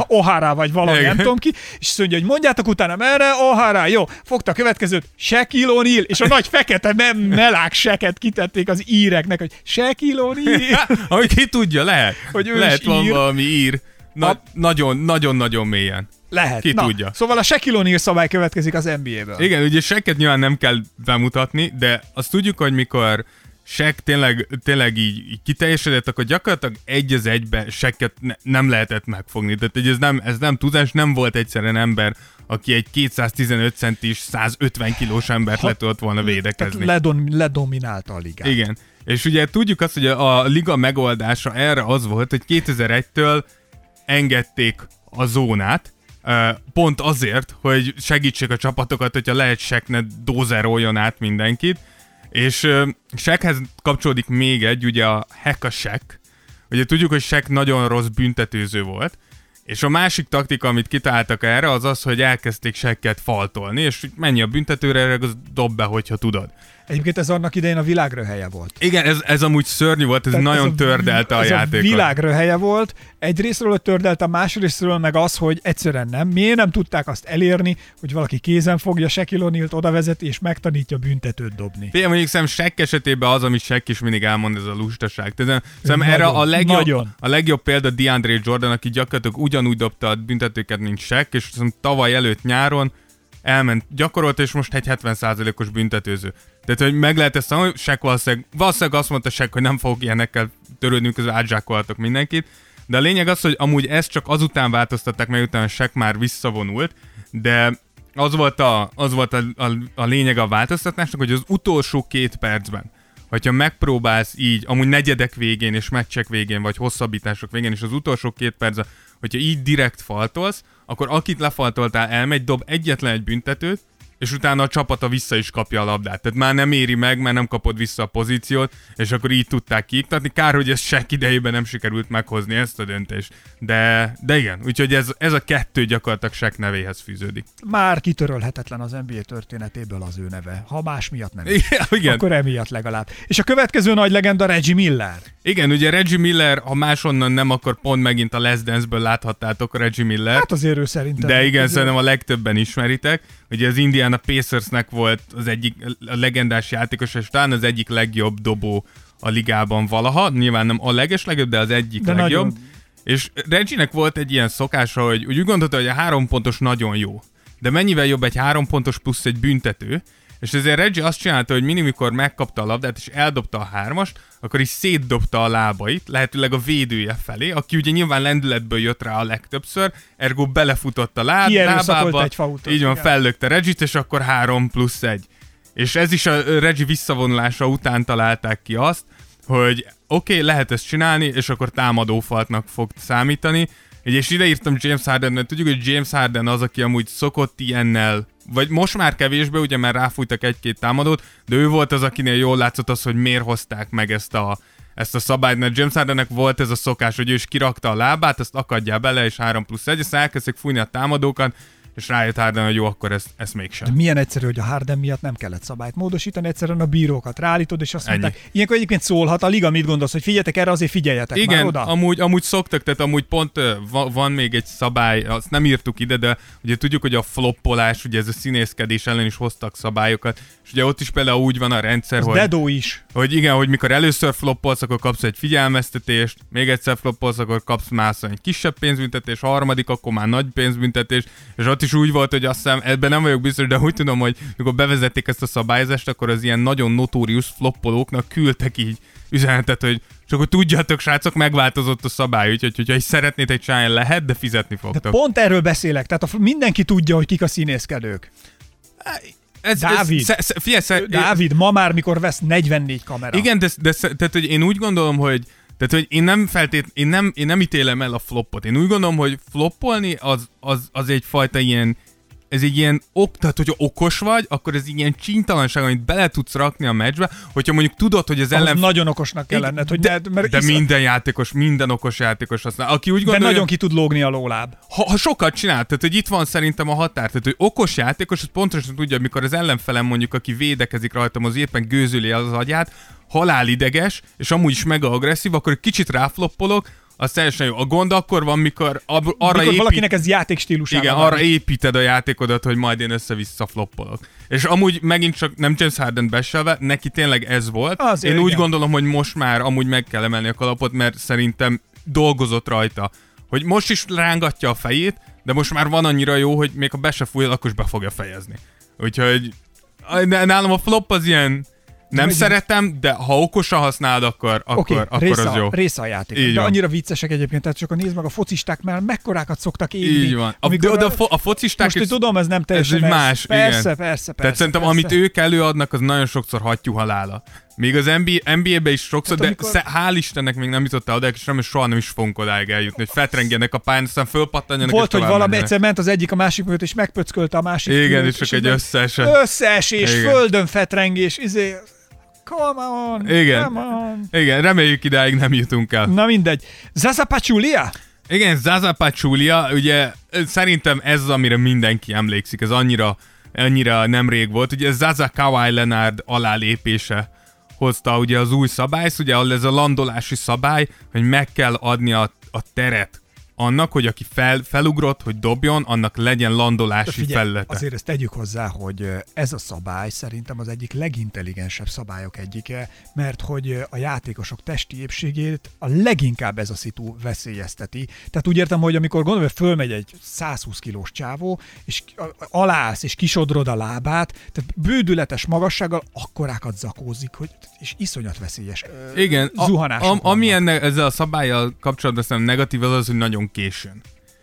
vagy valami, Igen. nem tudom ki, és mondja, hogy mondjátok utána merre, O'Hara, jó, fogta a következőt, Shaquille O'Neal, és a nagy fekete mem, melák seket kitették az íreknek, hogy Shaquille O'Neal. Ahogy ki tudja, lehet. Hogy ő lehet van ír. valami ír. Na, A- nagyon, nagyon-nagyon mélyen. Lehet. Ki Na, tudja. Szóval a Shaquille O'Neal szabály következik az NBA-ből. Igen, ugye Shaq-et nyilván nem kell bemutatni, de azt tudjuk, hogy mikor Shaq tényleg, tényleg így, így kiteljesedett, akkor gyakorlatilag egy az egybe Shaq-et ne, nem lehetett megfogni. Tehát hogy ez nem, ez nem tudás, nem volt egyszerűen ember, aki egy 215 centis, 150 kilós embert le tudott volna Tehát védekezni. ledon, ledominálta a ligát. Igen. És ugye tudjuk azt, hogy a, liga megoldása erre az volt, hogy 2001-től engedték a zónát, pont azért, hogy segítsék a csapatokat, hogyha lehet Shaq ne dózeroljon át mindenkit. És ö, Shaqhez kapcsolódik még egy, ugye a hack a Shaq. Ugye tudjuk, hogy Shaq nagyon rossz büntetőző volt, és a másik taktika, amit kitaláltak erre, az az, hogy elkezdték Shaq-et faltolni, és menj a büntetőre, dob be, hogyha tudod. Egyébként ez annak idején a világröhelye volt. Igen, ez, ez amúgy szörnyű volt, ez Tehát nagyon ez a- tördelte a ez játékot. a világröhelye volt. Egyrésztről hogy tördelte, a másrésztről meg az, hogy egyszerűen nem. Miért nem tudták azt elérni, hogy valaki kézen fogja Shaquille O'Neal-t és megtanítja büntetőt dobni. Figyelj, mondjuk szerintem Shaq esetében az, amit Shaq is mindig elmond, ez a lustaság. Tehát Nagyon, erre a legjobb, nagyon. a legjobb példa DeAndre Jordan, aki gyakorlatilag ugyanúgy dobta a büntetőket, mint Shaq, és szerintem tavaly előtt nyáron elment, gyakorolt, és most egy 70%-os büntetőző. Tehát, hogy meg lehet ezt mondani, Shaq valószínűleg, valószínűleg azt mondta Shaq, hogy nem fogok ilyenekkel törődni, közben átzsákolhatok mindenkit. De a lényeg az, hogy amúgy ezt csak azután változtatták, mert utána Shaq már visszavonult, de az volt a, az volt a, a, a lényeg a változtatásnak, hogy az utolsó két percben, hogyha megpróbálsz így, amúgy negyedek végén és meccsek végén, vagy hosszabbítások végén, és az utolsó két percben, hogyha így direkt faltolsz, akkor akit lefaltoltál elmegy, dob egyetlen egy büntetőt, és utána a csapata vissza is kapja a labdát. Tehát már nem éri meg, mert nem kapod vissza a pozíciót, és akkor így tudták kiiktatni. Kár, hogy ez se idejében nem sikerült meghozni ezt a döntést. De, de igen, úgyhogy ez, ez a kettő gyakorlatilag Shaq nevéhez fűződik. Már kitörölhetetlen az NBA történetéből az ő neve. Ha más miatt nem. Igen, igen. Akkor emiatt legalább. És a következő nagy legenda Reggie Miller. Igen, ugye Reggie Miller, ha másonnan nem, akkor pont megint a Les Dance-ből láthattátok Reggie Miller. Hát azért ő szerintem. De igen, Ez- szerintem a legtöbben ismeritek. Ugye az Indiana Pacersnek volt az egyik a legendás játékos, és talán az egyik legjobb dobó a ligában valaha. Nyilván nem a leges legjobb, de az egyik De legjobb. nagyon. És Reginek volt egy ilyen szokása, hogy úgy gondolta, hogy a három pontos nagyon jó. De mennyivel jobb egy három pontos plusz egy büntető, és ezért Reggie azt csinálta, hogy mindig, mikor megkapta a labdát és eldobta a hármast, akkor is szétdobta a lábait, lehetőleg a védője felé, aki ugye nyilván lendületből jött rá a legtöbbször, ergo belefutott a láb, lábába, egy fautot, így van, igen. fellökte Reggie-t, és akkor három plusz egy. És ez is a Reggie visszavonulása után találták ki azt, hogy oké, okay, lehet ezt csinálni, és akkor támadófaltnak fog számítani. És ide írtam James Harden, mert tudjuk, hogy James Harden az, aki amúgy szokott ilyennel, vagy most már kevésbé, ugye, mert ráfújtak egy-két támadót, de ő volt az, akinél jól látszott az, hogy miért hozták meg ezt a, ezt a szabályt, mert James Hardennek volt ez a szokás, hogy ő is kirakta a lábát, azt akadjál bele, és 3 plusz 1, aztán elkezdték fújni a támadókat, és rájött Harden, hogy jó, akkor ezt, ezt mégsem. De milyen egyszerű, hogy a Harden miatt nem kellett szabályt módosítani, egyszerűen a bírókat ráállítod, és azt Ennyi. mondták, ilyenkor egyébként szólhat a liga, mit gondolsz, hogy figyeljetek erre, azért figyeljetek már Igen, oda. amúgy, amúgy szoktak, tehát amúgy pont va- van még egy szabály, azt nem írtuk ide, de ugye tudjuk, hogy a floppolás, ugye ez a színészkedés ellen is hoztak szabályokat, és ugye ott is például úgy van a rendszer, Az hogy, Dedó is. hogy igen, hogy mikor először floppolsz, akkor kapsz egy figyelmeztetést, még egyszer floppolsz, akkor kapsz mászon egy kisebb pénzbüntetés, harmadik, akkor már nagy pénzbüntetés, és ott is úgy volt, hogy azt hiszem, ebben nem vagyok biztos, de úgy tudom, hogy mikor bevezették ezt a szabályozást, akkor az ilyen nagyon notórius floppolóknak küldtek így üzenetet, hogy csak hogy tudjátok, srácok, megváltozott a szabály, úgyhogy hogyha is szeretnétek csinálni, lehet, de fizetni De fogtok. pont erről beszélek, tehát a, mindenki tudja, hogy kik a színészkedők. ez, Dávid. Ez, sze, sze, figyelj, sze, Dávid ma már, mikor vesz 44 kamera. Igen, de, de tehát, hogy én úgy gondolom, hogy tehát, hogy én nem feltét, én nem, én nem ítélem el a floppot. Én úgy gondolom, hogy floppolni az, az, az egyfajta ilyen, ez egy ilyen, ok, tehát hogyha okos vagy, akkor ez egy ilyen csíntalanság, amit bele tudsz rakni a meccsbe, hogyha mondjuk tudod, hogy az Ahhoz ellen... nagyon okosnak kell lenned, hogy de, ne, mert de minden játékos, minden okos játékos használ. Aki úgy de gondolja, nagyon ki tud lógni a lóláb. ha, ha sokat csinál, tehát hogy itt van szerintem a határ, tehát hogy okos játékos, az pontosan tudja, amikor az ellenfelem mondjuk, aki védekezik rajtam, az éppen gőzüli az agyát, halálideges, és amúgy is mega agresszív, akkor egy kicsit ráfloppolok, az teljesen jó. A gond akkor van, mikor ab, arra Mikor épít... valakinek ez játékstílusára Igen, van. arra építed a játékodat, hogy majd én össze-vissza floppolok. És amúgy megint csak nem James Harden beselve, neki tényleg ez volt. Azért, én úgy igen. gondolom, hogy most már amúgy meg kell emelni a kalapot, mert szerintem dolgozott rajta. Hogy most is rángatja a fejét, de most már van annyira jó, hogy még ha be se fúj, akkor is be fogja fejezni. Úgyhogy nálam a flop az ilyen nem Vagy- szeretem, de ha okosan használod, akkor, akkor, Oké, akkor az jó. része a játék. Így de van. annyira viccesek egyébként, tehát csak a nézd meg a focisták, mert mekkorákat szoktak égni. Így van. A, de, a, fo- a focisták... most is- tudom, ez nem teljesen egy más, persze, igen. persze, persze, Tehát szerintem, persze. amit ők előadnak, az nagyon sokszor hattyú halála. Még az NBA, NBA-be is sokszor, Hát de amikor- hál' Istennek még nem jutott el oda, és nem, soha nem is fogunk odáig eljutni, hogy fetrengjenek a pályán, aztán fölpattanjanak, Volt, és hogy valami menjenek. egyszer ment az egyik a másik mögött, és megpöckölte a másik. Igen, fülét, és csak egy összeesett. Összeesés, Igen. földön fetrengés, izé... Come on, Igen. come on. Igen, reméljük idáig nem jutunk el. Na mindegy. Zaza Pachulia? Igen, Zaza Pachulia, ugye szerintem ez az, amire mindenki emlékszik, ez annyira, annyira nemrég volt. Ugye Zaza Kawhi Leonard alálépése hozta ugye az új szabályt, ugye ez a landolási szabály, hogy meg kell adni a, a teret annak, hogy aki fel, felugrott, hogy dobjon, annak legyen landolási Figyelj, felülete. azért ezt tegyük hozzá, hogy ez a szabály szerintem az egyik legintelligensebb szabályok egyike, mert hogy a játékosok testi épségét a leginkább ez a szitu veszélyezteti. Tehát úgy értem, hogy amikor gondolom, hogy fölmegy egy 120 kilós csávó, és alász, és kisodrod a lábát, tehát bődületes magassággal akkorákat zakózik, hogy és iszonyat veszélyes Igen, a, ami vannak. enne, ezzel a szabályjal kapcsolatban szerintem negatív az az, hogy nagyon későn.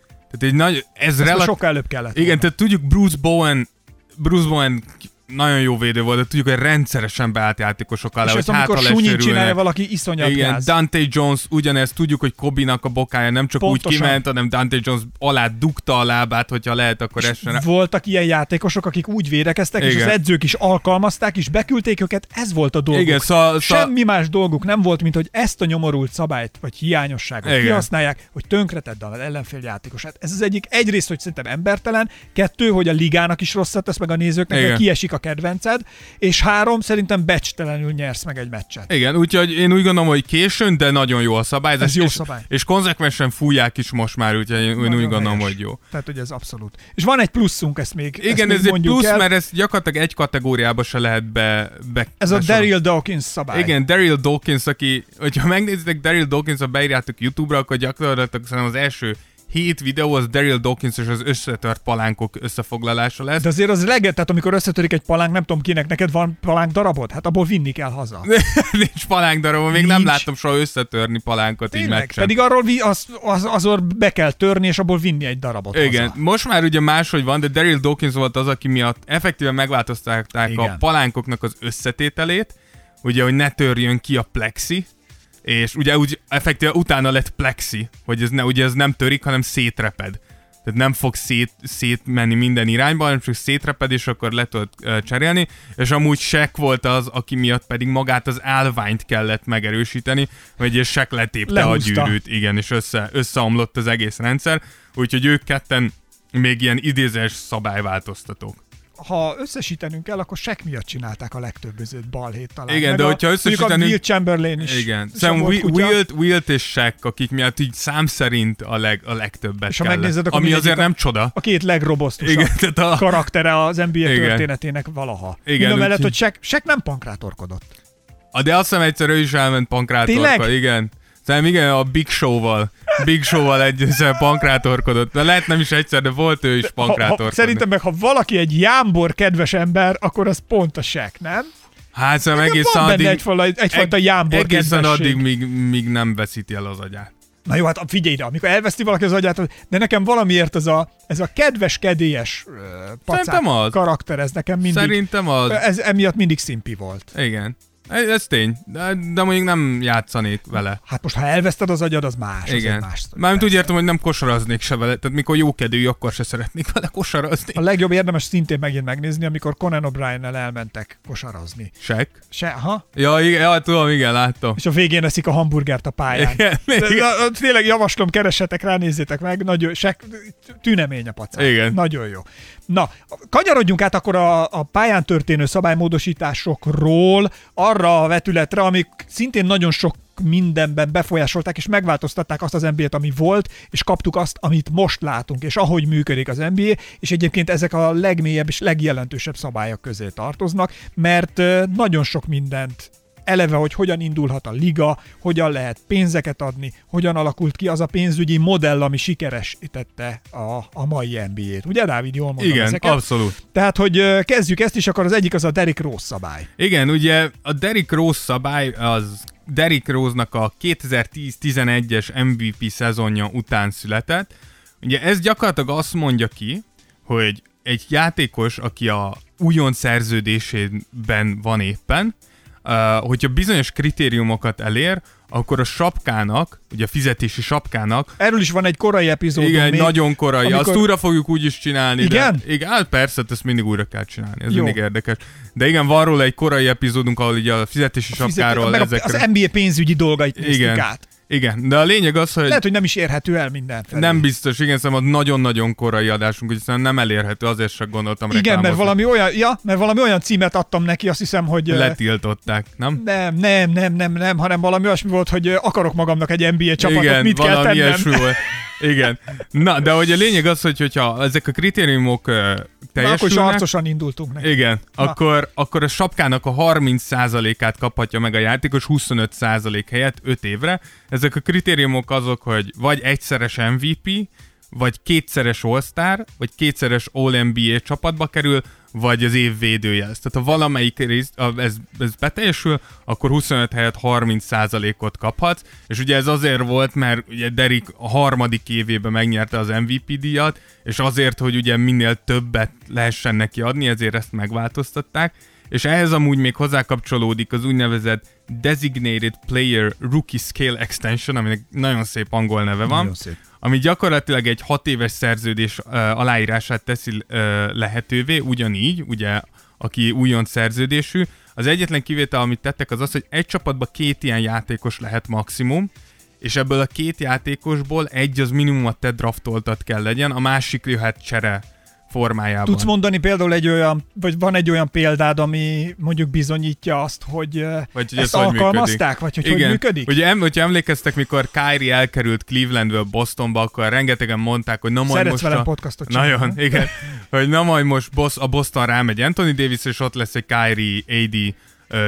Tehát egy nagy, ez relatív... sokkal előbb kellett Igen, volna. tehát tudjuk Bruce Bowen, Bruce Bowen nagyon jó védő volt, de tudjuk, hogy rendszeresen beállt játékosok alá, és hogy hátra súnyit csinálja lesérülnek. valaki, iszonyat Igen, gáz. Dante Jones ugyanezt, tudjuk, hogy Kobinak a bokája nem csak Pontosan. úgy kiment, hanem Dante Jones alá dugta a lábát, hogyha lehet, akkor essen rá. Voltak ilyen játékosok, akik úgy védekeztek, és Igen. az edzők is alkalmazták, és beküldték őket, ez volt a dolguk. Igen, szóval, szóval Semmi más dolguk nem volt, mint hogy ezt a nyomorult szabályt, vagy hiányosságot Igen. kihasználják, hogy tönkretedd az ellenfél játékosát. Ez az egyik egyrészt, hogy szerintem embertelen, kettő, hogy a ligának is rosszat tesz meg a nézőknek, Igen. kiesik a kedvenced, és három, szerintem becstelenül nyersz meg egy meccset. Igen, úgyhogy én úgy gondolom, hogy későn, de nagyon jó a szabályzás. Ez jó és, szabály. És konzekvensen fújják is most már, úgyhogy én, én úgy gondolom, helyes. hogy jó. Tehát, hogy ez abszolút. És van egy pluszunk, ezt még, ezt Igen, még ez egy plusz, el. mert ez gyakorlatilag egy kategóriába se lehet be, be Ez a. Daryl Dawkins szabály. Igen, Daryl Dawkins, aki, hogyha megnézitek Daryl Dawkins, ha beírjátok YouTube-ra, akkor gyakorlatilag szerintem az első hét videó az Daryl Dawkins és az összetört palánkok összefoglalása lesz. De azért az leget, tehát amikor összetörik egy palánk, nem tudom kinek, neked van palánk darabod? Hát abból vinni kell haza. Nincs palánk darabon, még nem Nincs. láttam soha összetörni palánkot így Tényleg? meccsen. Pedig arról vi, az, az, azor be kell törni, és abból vinni egy darabot Igen, haza. most már ugye máshogy van, de Daryl Dawkins volt az, aki miatt effektíven megváltoztatták a Igen. palánkoknak az összetételét, ugye, hogy ne törjön ki a plexi, és ugye úgy effektíven utána lett plexi, hogy ez, ne, ugye ez nem törik, hanem szétreped. Tehát nem fog szét, szétmenni minden irányba, hanem csak szétreped, és akkor le tudod cserélni. És amúgy Shaq volt az, aki miatt pedig magát az állványt kellett megerősíteni, hogy Shaq letépte a Lehúzta. gyűrűt, igen, és össze, összeomlott az egész rendszer. Úgyhogy ők ketten még ilyen idézés szabályváltoztatók. Ha összesítenünk kell, akkor Shaq miatt csinálták a legtöbb özőt balhét talán. Igen, Meg de a, hogyha összesítenünk- A Will Chamberlain is. Igen. kutya. Wilt, Wilt és Shaq, akik miatt így szám szerint a, leg, a legtöbbet És ha kellett. megnézed, akkor Ami azért a- nem csoda. A két legrobosztusabb Igen, tehát a, karaktere az NBA Igen. történetének valaha. Igen, Igen, mellett, úgyhogy- hogy Shaq, Shaq nem pankrátorkodott. a, de azt hiszem egyszer ő is elment pankrátorba. Igen. Szerintem igen, a Big Show-val. Big Show-val egyszer pankrátorkodott. De lehet nem is egyszer, de volt ő is ha, szerintem meg, ha valaki egy jámbor kedves ember, akkor az pont a Shaq, nem? Hát szóval Nekem egészen addig, egyfajta, egyfajta eg- jámbor egészen kedvesség. addig, míg, míg nem veszíti el az agyát. Na jó, hát figyelj ide, amikor elveszti valaki az agyát, de nekem valamiért ez a, ez a kedves, kedélyes uh, pacák Szerintem az. karakter, ez nekem mindig, Szerintem az... ez emiatt mindig szimpi volt. Igen. Ez, tény, de, de mondjuk nem játszanék vele. Hát most, ha elveszted az agyad, az más. az Igen. Más sztori, Mármint úgy értem, hogy nem kosaraznék se vele. Tehát mikor jókedvű, akkor se szeretnék vele kosarazni. A legjobb érdemes szintén megint megnézni, amikor Conan O'Brien-nel elmentek kosarazni. Sek. Se, ha? Ja, igen, ja, tudom, igen, láttam. És a végén eszik a hamburgert a pályán. Igen, De, igen. de, tényleg javaslom, keressetek rá, nézzétek meg, nagyon, se, tünemény a pacák. Igen. Nagyon jó. Na, kanyarodjunk át akkor a, a pályán történő szabálymódosításokról arra a vetületre, amik szintén nagyon sok mindenben befolyásolták és megváltoztatták azt az NBA-t, ami volt, és kaptuk azt, amit most látunk, és ahogy működik az NBA, és egyébként ezek a legmélyebb és legjelentősebb szabályok közé tartoznak, mert nagyon sok mindent eleve, hogy hogyan indulhat a liga, hogyan lehet pénzeket adni, hogyan alakult ki az a pénzügyi modell, ami sikeresítette a, a mai NBA-t. Ugye, Dávid, jól mondom Igen, ezeket? abszolút. Tehát, hogy kezdjük ezt is, akkor az egyik az a Derrick Rose szabály. Igen, ugye a Derrick Rose szabály az Derrick Rose-nak a 2010-11-es MVP szezonja után született. Ugye ez gyakorlatilag azt mondja ki, hogy egy játékos, aki a újon szerződésében van éppen, hogyha bizonyos kritériumokat elér, akkor a sapkának, ugye a fizetési sapkának Erről is van egy korai epizód. igen, egy nagyon korai. Amikor... Azt újra fogjuk úgy is csinálni. Igen? De, igen, hát persze, ezt mindig újra kell csinálni. Ez Jó. mindig érdekes. De igen, van róla egy korai epizódunk, ahol ugye a fizetési sapkáról meg a, ezekre... az NBA pénzügyi dolgait igen, át. Igen, de a lényeg az, hogy Lehet, hogy nem is érhető el mindenfelé. nem biztos, igen, szerintem a nagyon-nagyon korai adásunk, hogy szerintem nem elérhető, azért sem gondoltam Igen, mert reklámozni. valami olyan, ja, mert valami olyan címet adtam neki, azt hiszem, hogy... Letiltották, nem? Nem, nem, nem, nem, nem, hanem valami olyasmi volt, hogy akarok magamnak egy NBA csapatot, Igen, mit kell tennem? ilyesmi volt. Igen. Na, de hogy a lényeg az, hogy hogyha ezek a kritériumok uh, Na, akkor is teljesülnek, arcosan indultunk neki. Igen, akkor, akkor a sapkának a 30%-át kaphatja meg a játékos 25% helyett 5 évre. Ezek a kritériumok azok, hogy vagy egyszeres MVP, vagy kétszeres All-Star, vagy kétszeres All-NBA csapatba kerül, vagy az év védője. lesz. Tehát ha valamelyik rész, ez, ez beteljesül, akkor 25 helyett 30%-ot kaphatsz, és ugye ez azért volt, mert ugye Derek a harmadik évében megnyerte az MVP díjat, és azért, hogy ugye minél többet lehessen neki adni, ezért ezt megváltoztatták, és ehhez amúgy még hozzákapcsolódik az úgynevezett Designated Player Rookie Scale Extension, aminek nagyon szép angol neve van, Nagyon szép. Ami gyakorlatilag egy hat éves szerződés aláírását teszi lehetővé, ugyanígy, ugye, aki újon szerződésű. Az egyetlen kivétel, amit tettek, az az, hogy egy csapatban két ilyen játékos lehet maximum, és ebből a két játékosból egy az minimum a te draftoltat kell legyen, a másik jöhet csere formájában. Tudsz mondani például egy olyan, vagy van egy olyan példád, ami mondjuk bizonyítja azt, hogy, ö, Vagy hogy ezt ez hogy alkalmazták, vagy hogy Igen. hogy működik? Ugye, em, hogyha emlékeztek, mikor Kyrie elkerült Clevelandből Bostonba, akkor rengetegen mondták, hogy na majd Szeretsz most velem a... podcastot csinálni, Nagyon, igen. hogy na majd most Bos- a Boston rámegy Anthony Davis, és ott lesz egy Kyrie AD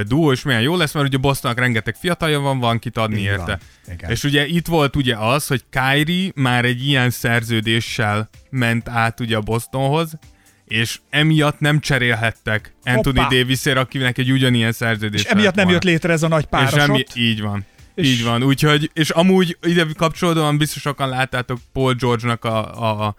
duó, és milyen jó lesz, mert ugye Bostonnak rengeteg fiatalja van, van kit adni Így érte. Igen. És ugye itt volt ugye az, hogy Kyrie már egy ilyen szerződéssel ment át ugye a Bostonhoz, és emiatt nem cserélhettek Anthony Hoppá. Davisért, akinek egy ugyanilyen szerződés És emiatt nem jött létre ez a nagy és párosot. emi, így van. És- És... Így van, úgyhogy, és amúgy ide kapcsolódóan biztos sokan láttátok Paul George-nak a, a, a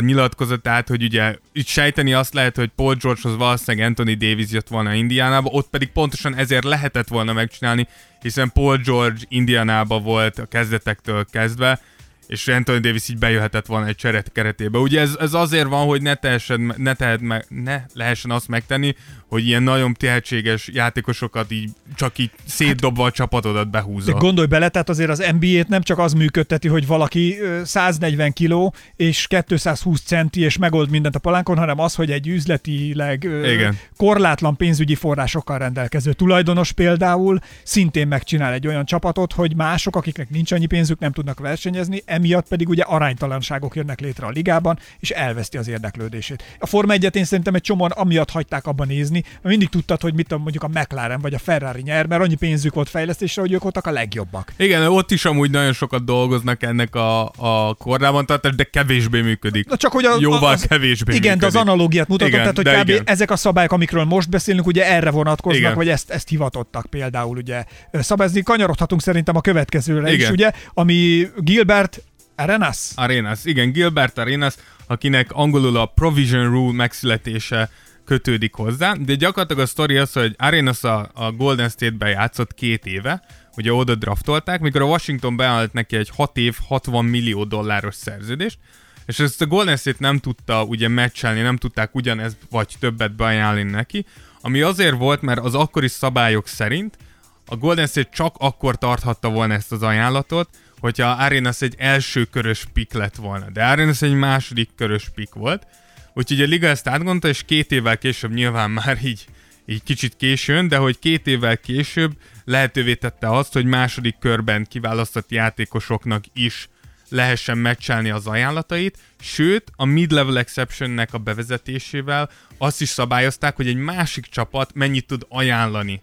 nyilatkozatát, hogy ugye itt sejteni azt lehet, hogy Paul George-hoz valószínűleg Anthony Davis jött volna Indiánába, ott pedig pontosan ezért lehetett volna megcsinálni, hiszen Paul George Indiánába volt a kezdetektől kezdve, és Anthony Davis így bejöhetett volna egy cseret keretébe. Ugye ez, ez azért van, hogy ne, tehessen, ne, tehet meg, ne lehessen azt megtenni, hogy ilyen nagyon tehetséges játékosokat így csak így szétdobva a csapatodat De behúzza. gondolj bele, tehát azért az NBA-t nem csak az működteti, hogy valaki ö, 140 kiló és 220 centi és megold mindent a palánkon, hanem az, hogy egy üzletileg Igen. korlátlan pénzügyi forrásokkal rendelkező tulajdonos például szintén megcsinál egy olyan csapatot, hogy mások, akiknek nincs annyi pénzük, nem tudnak versenyezni, emiatt pedig ugye aránytalanságok jönnek létre a ligában, és elveszti az érdeklődését. A Forma 1 én szerintem egy csomóan amiatt hagyták abba nézni, nyerni. Mindig tudtad, hogy mit tudom, mondjuk a McLaren vagy a Ferrari nyer, mert annyi pénzük volt fejlesztésre, hogy ők voltak a legjobbak. Igen, ott is amúgy nagyon sokat dolgoznak ennek a, a kordában tartás, de kevésbé működik. Na csak hogy a, Jóval az, kevésbé Igen, de az működik. analógiát mutatom, Igen, tehát hogy kb. igen. ezek a szabályok, amikről most beszélünk, ugye erre vonatkoznak, Igen. vagy ezt, ezt hivatottak például ugye szabályozni. Kanyarodhatunk szerintem a következőre is, Igen. ugye, ami Gilbert Arenas. Arenas, igen, Gilbert Arenas, akinek angolul a Provision Rule megszületése kötődik hozzá, de gyakorlatilag a sztori az, hogy Arenas a, a Golden State-ben játszott két éve, ugye oda draftolták, mikor a Washington beállt neki egy 6 év, 60 millió dolláros szerződést, és ezt a Golden State nem tudta ugye meccselni, nem tudták ugyanezt vagy többet beajánlani neki, ami azért volt, mert az akkori szabályok szerint a Golden State csak akkor tarthatta volna ezt az ajánlatot, hogyha Arenas egy első körös pick lett volna. De Arenas egy második körös pick volt, úgyhogy a liga ezt átgondolta, és két évvel később nyilván már így, így kicsit későn, de hogy két évvel később lehetővé tette azt, hogy második körben kiválasztott játékosoknak is lehessen meccselni az ajánlatait, sőt, a mid-level exceptionnek a bevezetésével azt is szabályozták, hogy egy másik csapat mennyit tud ajánlani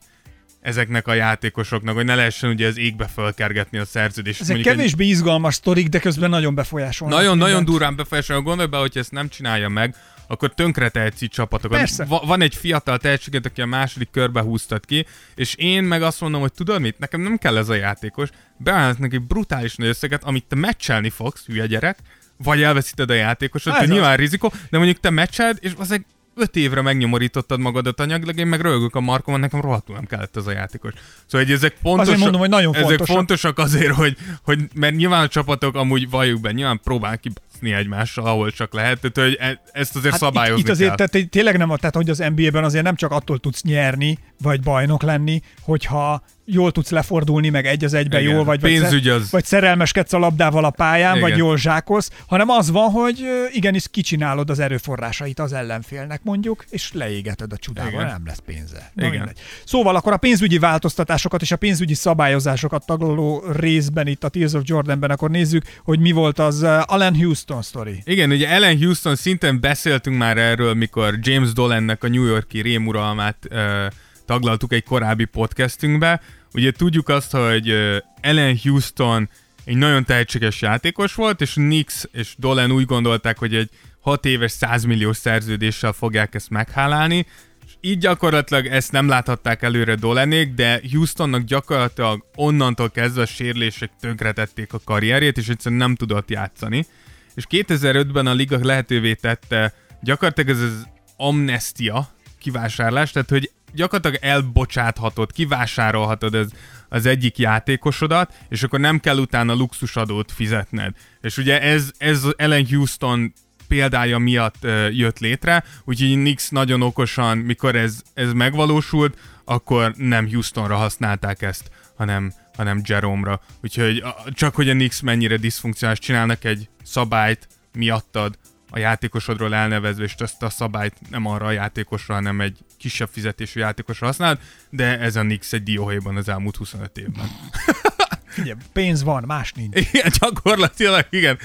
ezeknek a játékosoknak, hogy ne lehessen ugye az égbe fölkergetni a szerződést. Ezek Mondjuk egy- kevésbé izgalmas sztorik, de közben nagyon befolyásolnak. nagyon-nagyon mindent. durván befolyásolja. Gondolj be, hogy ezt nem csinálja meg, akkor tönkre tehetsz így csapatokat. Persze. Va- van egy fiatal tehetséget, aki a második körbe húztad ki, és én meg azt mondom, hogy tudod mit, nekem nem kell ez a játékos, beállnak neki brutális nagy összeget, amit te meccselni fogsz, hülye gyerek, vagy elveszíted a játékosot, Ez nyilván rizikó, de mondjuk te meccseld, és az öt évre megnyomorítottad magadat anyagilag, én meg rögök a markomon, nekem rohadtul nem kellett ez a játékos. Szóval hogy ezek fontosak, mondom, hogy nagyon ezek fontosak. fontosak azért, hogy, hogy, mert nyilván a csapatok amúgy valljuk be, nyilván próbál kibaszni egymással, ahol csak lehet, tehát hogy e- ezt azért hát szabályozni itt, itt azért kell. tehát, tényleg nem, tehát hogy az NBA-ben azért nem csak attól tudsz nyerni, vagy bajnok lenni, hogyha jól tudsz lefordulni, meg egy az egyben Igen, jól, vagy, vagy, pénzügy az- vagy szerelmeskedsz a labdával a pályán, Igen. vagy jól zsákolsz, hanem az van, hogy igenis kicsinálod az erőforrásait az ellenfélnek mondjuk, és leégeted a csodával, Igen. nem lesz pénze. Na, Igen. mindegy. Szóval akkor a pénzügyi változtatásokat és a pénzügyi szabályozásokat taglaló részben itt a Tears of Jordanben, akkor nézzük, hogy mi volt az uh, Allen Houston story. Igen, ugye Ellen Houston szinten beszéltünk már erről, mikor James Dolannek a New Yorki rémuralmát ö, taglaltuk egy korábbi podcastünkbe. Ugye tudjuk azt, hogy ö, Ellen Houston egy nagyon tehetséges játékos volt, és Nix és Dolan úgy gondolták, hogy egy 6 éves 100 milliós szerződéssel fogják ezt meghálálni, és így gyakorlatilag ezt nem láthatták előre Dolanék, de Houstonnak gyakorlatilag onnantól kezdve a sérülések tönkretették a karrierjét, és egyszerűen nem tudott játszani. És 2005-ben a liga lehetővé tette gyakorlatilag ez az amnestia kivásárlás, tehát hogy gyakorlatilag elbocsáthatod, kivásárolhatod az, az egyik játékosodat, és akkor nem kell utána luxusadót fizetned. És ugye ez, ez Ellen Houston példája miatt uh, jött létre, úgyhogy Nix nagyon okosan, mikor ez, ez megvalósult, akkor nem Houstonra használták ezt, hanem, hanem Jerome-ra. Úgyhogy csak hogy a Nix mennyire diszfunkcionális csinálnak egy szabályt miattad, a játékosodról elnevezve, és ezt a szabályt nem arra a játékosra, hanem egy kisebb fizetésű játékosra használod, de ez a Nix egy dióhéjban az elmúlt 25 évben. Figyelj, pénz van, más nincs. Igen, gyakorlatilag, igen.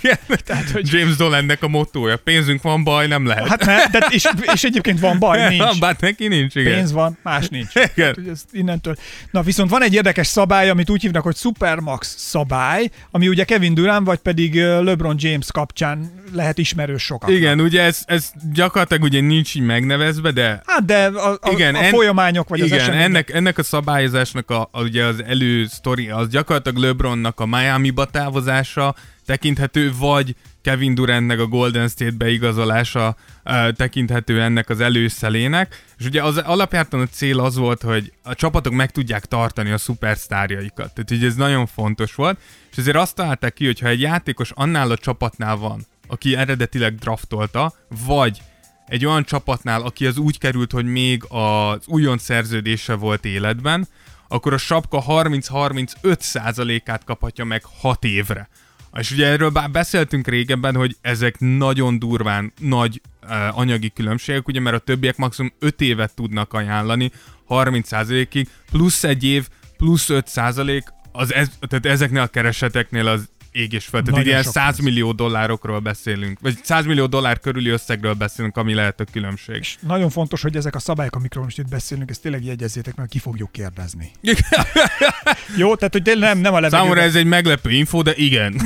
igen. Tehát, hogy... James Dolannek a mottója, pénzünk van, baj nem lehet. Hát ne, de és, és egyébként van baj, nincs. Bár neki nincs, igen. Pénz van, más nincs. Igen. Hát, ezt innentől. Na viszont van egy érdekes szabály, amit úgy hívnak, hogy Supermax szabály, ami ugye Kevin Durant vagy pedig LeBron James kapcsán lehet ismerős sokat. Igen, ugye ez, ez gyakorlatilag ugye nincs így megnevezve, de Hát de a, a, Igen, a en- folyamányok vagy az igen, események. ennek, ennek a szabályozásnak a, a, ugye az elősztori, az gyakorlatilag LeBronnak a Miami-ba távozása tekinthető, vagy Kevin Durantnek a Golden State beigazolása uh, tekinthető ennek az előszelének. És ugye az alapjártan a cél az volt, hogy a csapatok meg tudják tartani a szupersztárjaikat. Tehát ugye ez nagyon fontos volt. És ezért azt találták ki, hogy ha egy játékos annál a csapatnál van, aki eredetileg draftolta, vagy egy olyan csapatnál, aki az úgy került, hogy még az újon szerződése volt életben, akkor a sapka 30-35 százalékát kaphatja meg 6 évre. És ugye erről bár beszéltünk régebben, hogy ezek nagyon durván nagy uh, anyagi különbségek, ugye mert a többiek maximum 5 évet tudnak ajánlani, 30%-ig, plusz egy év, plusz 5 százalék, az ez, tehát ezeknél a kereseteknél az ég és föld. Tehát ilyen sok 100 pénz. millió dollárokról beszélünk, vagy 100 millió dollár körüli összegről beszélünk, ami lehet a különbség. És nagyon fontos, hogy ezek a szabályok, amikről most itt beszélünk, ezt tényleg jegyezzétek meg, ki fogjuk kérdezni. Jó, tehát hogy tényleg nem, nem a levegőbe. Számomra ez egy meglepő info, de igen.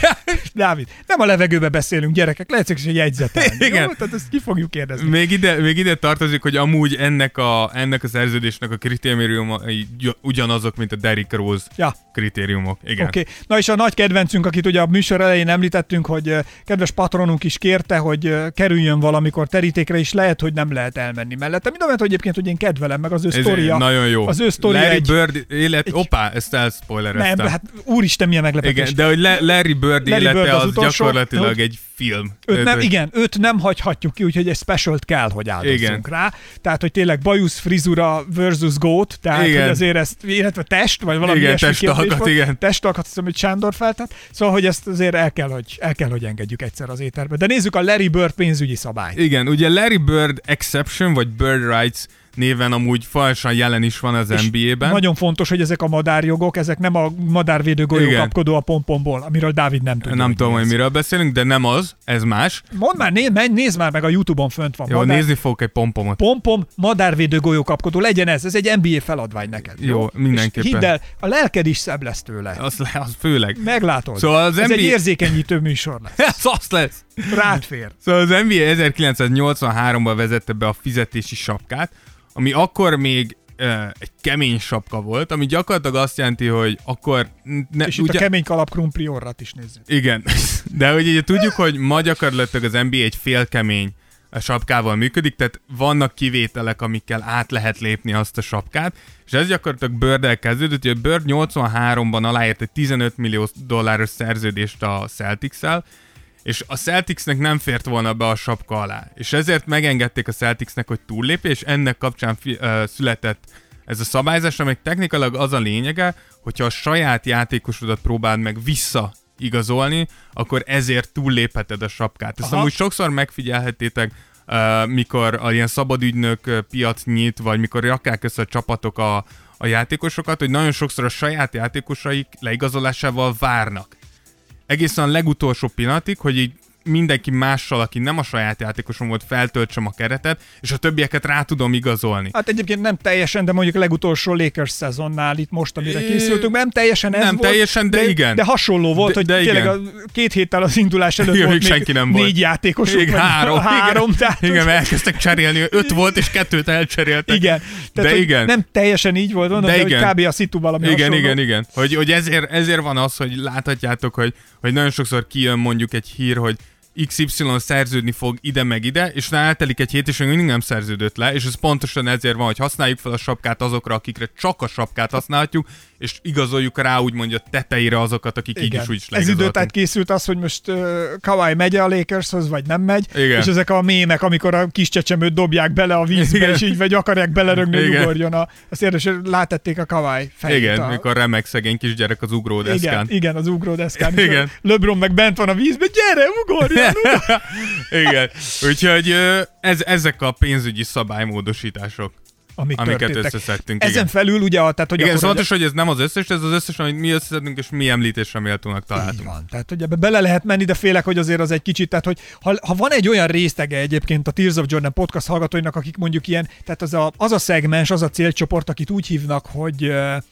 Dávid, nem a levegőbe beszélünk, gyerekek, lehet hogy egy jegyzetelni. Igen. Jó? Tehát ezt ki fogjuk kérdezni. Még ide, még ide tartozik, hogy amúgy ennek a, ennek a szerződésnek a kritériumai gy- ugyanazok, mint a Derrick Rose Ja. kritériumok. Igen. Okay. na és a nagy kedvencünk, akit ugye a műsor elején említettünk, hogy ö, kedves patronunk is kérte, hogy ö, kerüljön valamikor terítékre, is lehet, hogy nem lehet elmenni mellette. Mind a mellett, hogy egyébként, hogy én kedvelem, meg az ő sztoria. nagyon jó. Az ő sztoria Larry egy... Bird élet... egy- Opá, ezt elspoilereztem. Nem, hát úristen, milyen meglepetés. Igen, de hogy Le- Larry Bird Larry élete Bird az az, utolsó, gyakorlatilag hogy- egy film. Őt nem, igen, őt nem hagyhatjuk ki, úgyhogy egy specialt kell, hogy áldozzunk Igen. rá. Tehát, hogy tényleg bajusz frizura versus goat, tehát Igen. hogy azért ezt, illetve test, vagy valami Igen, testalkat, igen. Testalkat, azt hiszem, hogy Sándor feltett. Szóval, hogy ezt azért el kell, hogy, el kell, hogy engedjük egyszer az éterbe. De nézzük a Larry Bird pénzügyi szabályt. Igen, ugye Larry Bird Exception, vagy Bird Rights néven amúgy falsan jelen is van az NBA-ben. Nagyon fontos, hogy ezek a madárjogok, ezek nem a madárvédő golyó Igen. kapkodó a pompomból, amiről Dávid nem tudja. nem hogy tudom, hogy miről beszélünk, de nem az, ez más. Mondd már, nézd, menj, nézd már meg a Youtube-on fönt van. Jó, Madár- nézni fogok egy pompomot. Pompom, madárvédő golyókapkodó, legyen ez, ez egy NBA feladvány neked. Jó, mindenképpen. És hidd el, a lelked is szebb lesz tőle. Az, le- az főleg. Meglátod. Szóval az ez NBA egy érzékenyítő műsor lesz. Ez az lesz. Rád fér. Szóval az NBA 1983-ban vezette be a fizetési sapkát, ami akkor még egy kemény sapka volt, ami gyakorlatilag azt jelenti, hogy akkor... Ne, És itt a kemény kalap krumpli orrat is nézzük. Igen, de hogy ugye tudjuk, hogy ma gyakorlatilag az NBA egy félkemény sapkával működik, tehát vannak kivételek, amikkel át lehet lépni azt a sapkát, és ez gyakorlatilag Bird-el kezdődött, hogy a Bird 83-ban aláírt egy 15 millió dolláros szerződést a Celtics-el, és a Celticsnek nem fért volna be a sapka alá. És ezért megengedték a Celticsnek, hogy túllépje, és ennek kapcsán fi, uh, született ez a szabályzás, amely technikailag az a lényege, hogyha a saját játékosodat próbáld meg vissza igazolni, akkor ezért túllépheted a sapkát. Ezt Aha. amúgy sokszor megfigyelhetétek, uh, mikor a ilyen szabadügynök piac nyit, vagy mikor rakják össze a csapatok a, a játékosokat, hogy nagyon sokszor a saját játékosaik leigazolásával várnak egészen a legutolsó pillanatig, hogy így mindenki mással, aki nem a saját játékosom volt, feltöltsem a keretet, és a többieket rá tudom igazolni. Hát egyébként nem teljesen, de mondjuk a legutolsó Lakers szezonnál itt most, amire készültünk, nem teljesen ez nem volt, teljesen, de igen. De hasonló volt, De- hogy de tényleg igen. a két héttel az indulás előtt Igen, volt még még senki nem négy volt. Igen, vagy három. három igen, tehát, igen, mert elkezdtek cserélni. Öt volt, és kettőt elcseréltek. Igen. Tehát, de igen. Nem teljesen így volt, mondom, De de, de igen. hogy kb. a szitu valami Igen, hasonló. igen, igen. Hogy, hogy ezért, ezért van az, hogy láthatjátok, hogy, hogy nagyon sokszor kijön mondjuk egy hír, hogy XY szerződni fog ide meg ide, és utána eltelik egy hét, és még mindig nem szerződött le, és ez pontosan ezért van, hogy használjuk fel a sapkát azokra, akikre csak a sapkát használhatjuk, és igazoljuk rá úgymond a tetejére azokat, akik így Igen. is úgy is Ez időtájt készült az, hogy most uh, Kawhi megy a Lakershoz, vagy nem megy, Igen. és ezek a mémek, amikor a kis csecsemőt dobják bele a vízbe, Igen. és így vagy akarják belerögni, hogy ugorjon. A, azt érdekes, hogy látették a Kawhi fejét. Igen, a, mikor remek szegény kisgyerek az ugródeszkán. igen, igen, az ugródeszkán. Igen. LeBron meg bent van a vízben, gyere, ugorjon! Igen. Úgyhogy ez, ezek a pénzügyi szabálymódosítások, Amik amiket történtek. összeszedtünk. Ezen igen. felül ugye, tehát hogy Igen, akkor fontos, hogy ez nem az összes, ez az összes, amit mi összeszedünk, és mi említésre méltónak Így találtunk. van. Tehát, ebbe bele lehet menni, de félek, hogy azért az egy kicsit, tehát, hogy ha, ha van egy olyan résztege egyébként a Tears of Jordan podcast hallgatóinak, akik mondjuk ilyen, tehát az a, az a szegmens, az a célcsoport, akit úgy hívnak, hogy uh,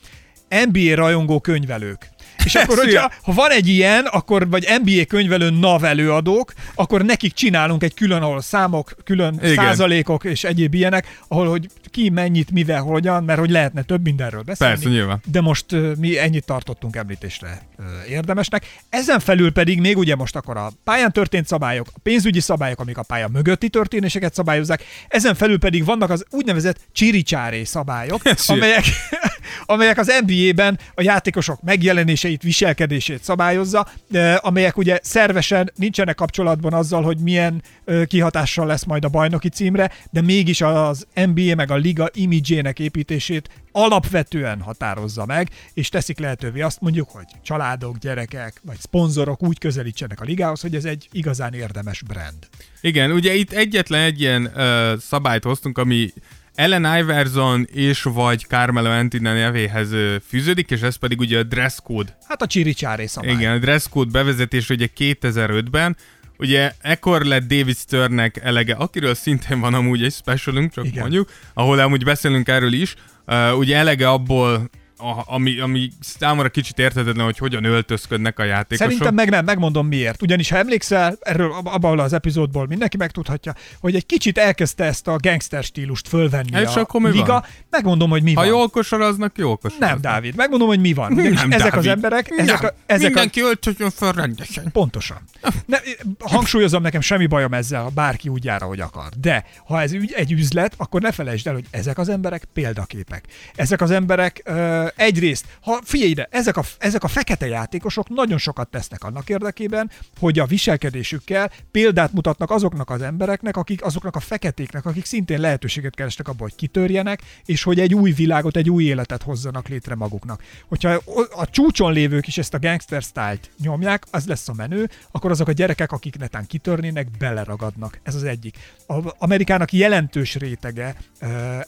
NBA rajongó könyvelők. És akkor, hogyha ha van egy ilyen, akkor vagy NBA könyvelő NAV előadók, akkor nekik csinálunk egy külön, ahol számok, külön. Igen. százalékok és egyéb ilyenek, ahol hogy ki mennyit, mivel, hogyan, mert hogy lehetne több mindenről beszélni. Persze, nyilván. De most mi ennyit tartottunk említésre ö, érdemesnek. Ezen felül pedig még ugye most akkor a pályán történt szabályok, a pénzügyi szabályok, amik a pálya mögötti történéseket szabályozzák, ezen felül pedig vannak az úgynevezett csiricsáré szabályok, amelyek, amelyek az NBA-ben a játékosok megjelenéseit, viselkedését szabályozza, amelyek ugye szervesen nincsenek kapcsolatban azzal, hogy milyen kihatással lesz majd a bajnoki címre, de mégis az NBA meg a liga imidzsének építését alapvetően határozza meg, és teszik lehetővé azt mondjuk, hogy családok, gyerekek vagy szponzorok úgy közelítsenek a ligához, hogy ez egy igazán érdemes brand. Igen, ugye itt egyetlen egy ilyen ö, szabályt hoztunk, ami Ellen Iverson és vagy Carmelo Anthony nevéhez fűződik, és ez pedig ugye a dress code. Hát a csiricsáré szabály. Igen, a dress code bevezetés ugye 2005-ben, Ugye ekkor lett David Sternnek elege, akiről szintén van amúgy egy specialünk, csak Igen. mondjuk, ahol amúgy beszélünk erről is, uh, ugye elege abból, a, ami, ami számomra kicsit érthetetlen, hogy hogyan öltözködnek a játékosok. Szerintem meg nem, megmondom miért. Ugyanis ha emlékszel, erről ab- abban az epizódból mindenki megtudhatja, hogy egy kicsit elkezdte ezt a gangster stílust fölvenni És a akkor mi liga. van? Megmondom, hogy mi Ha van. jól kosaraznak, jól kosaraznak. Nem, Dávid, megmondom, hogy mi van. Ugyanis Nem, ezek az Dávid. emberek, ezek a, ezek a, Mindenki öltözjön fel rendesen. Pontosan. Ne, hangsúlyozom, nekem semmi bajom ezzel, ha bárki úgy jár, ahogy akar. De ha ez ügy, egy üzlet, akkor ne felejtsd el, hogy ezek az emberek példaképek. Ezek az emberek ö, egyrészt, ha figyelj ide, ezek a, ezek a fekete játékosok nagyon sokat tesznek annak érdekében, hogy a viselkedésükkel példát mutatnak azoknak az embereknek, akik azoknak a feketéknek, akik szintén lehetőséget keresnek abban, hogy kitörjenek, és hogy egy új világot, egy új életet hozzanak létre maguknak. Hogyha a csúcson lévők is ezt a gangster style-t nyomják, az lesz a menő, akkor azok a gyerekek, akik netán kitörnének, beleragadnak. Ez az egyik. A Amerikának jelentős rétege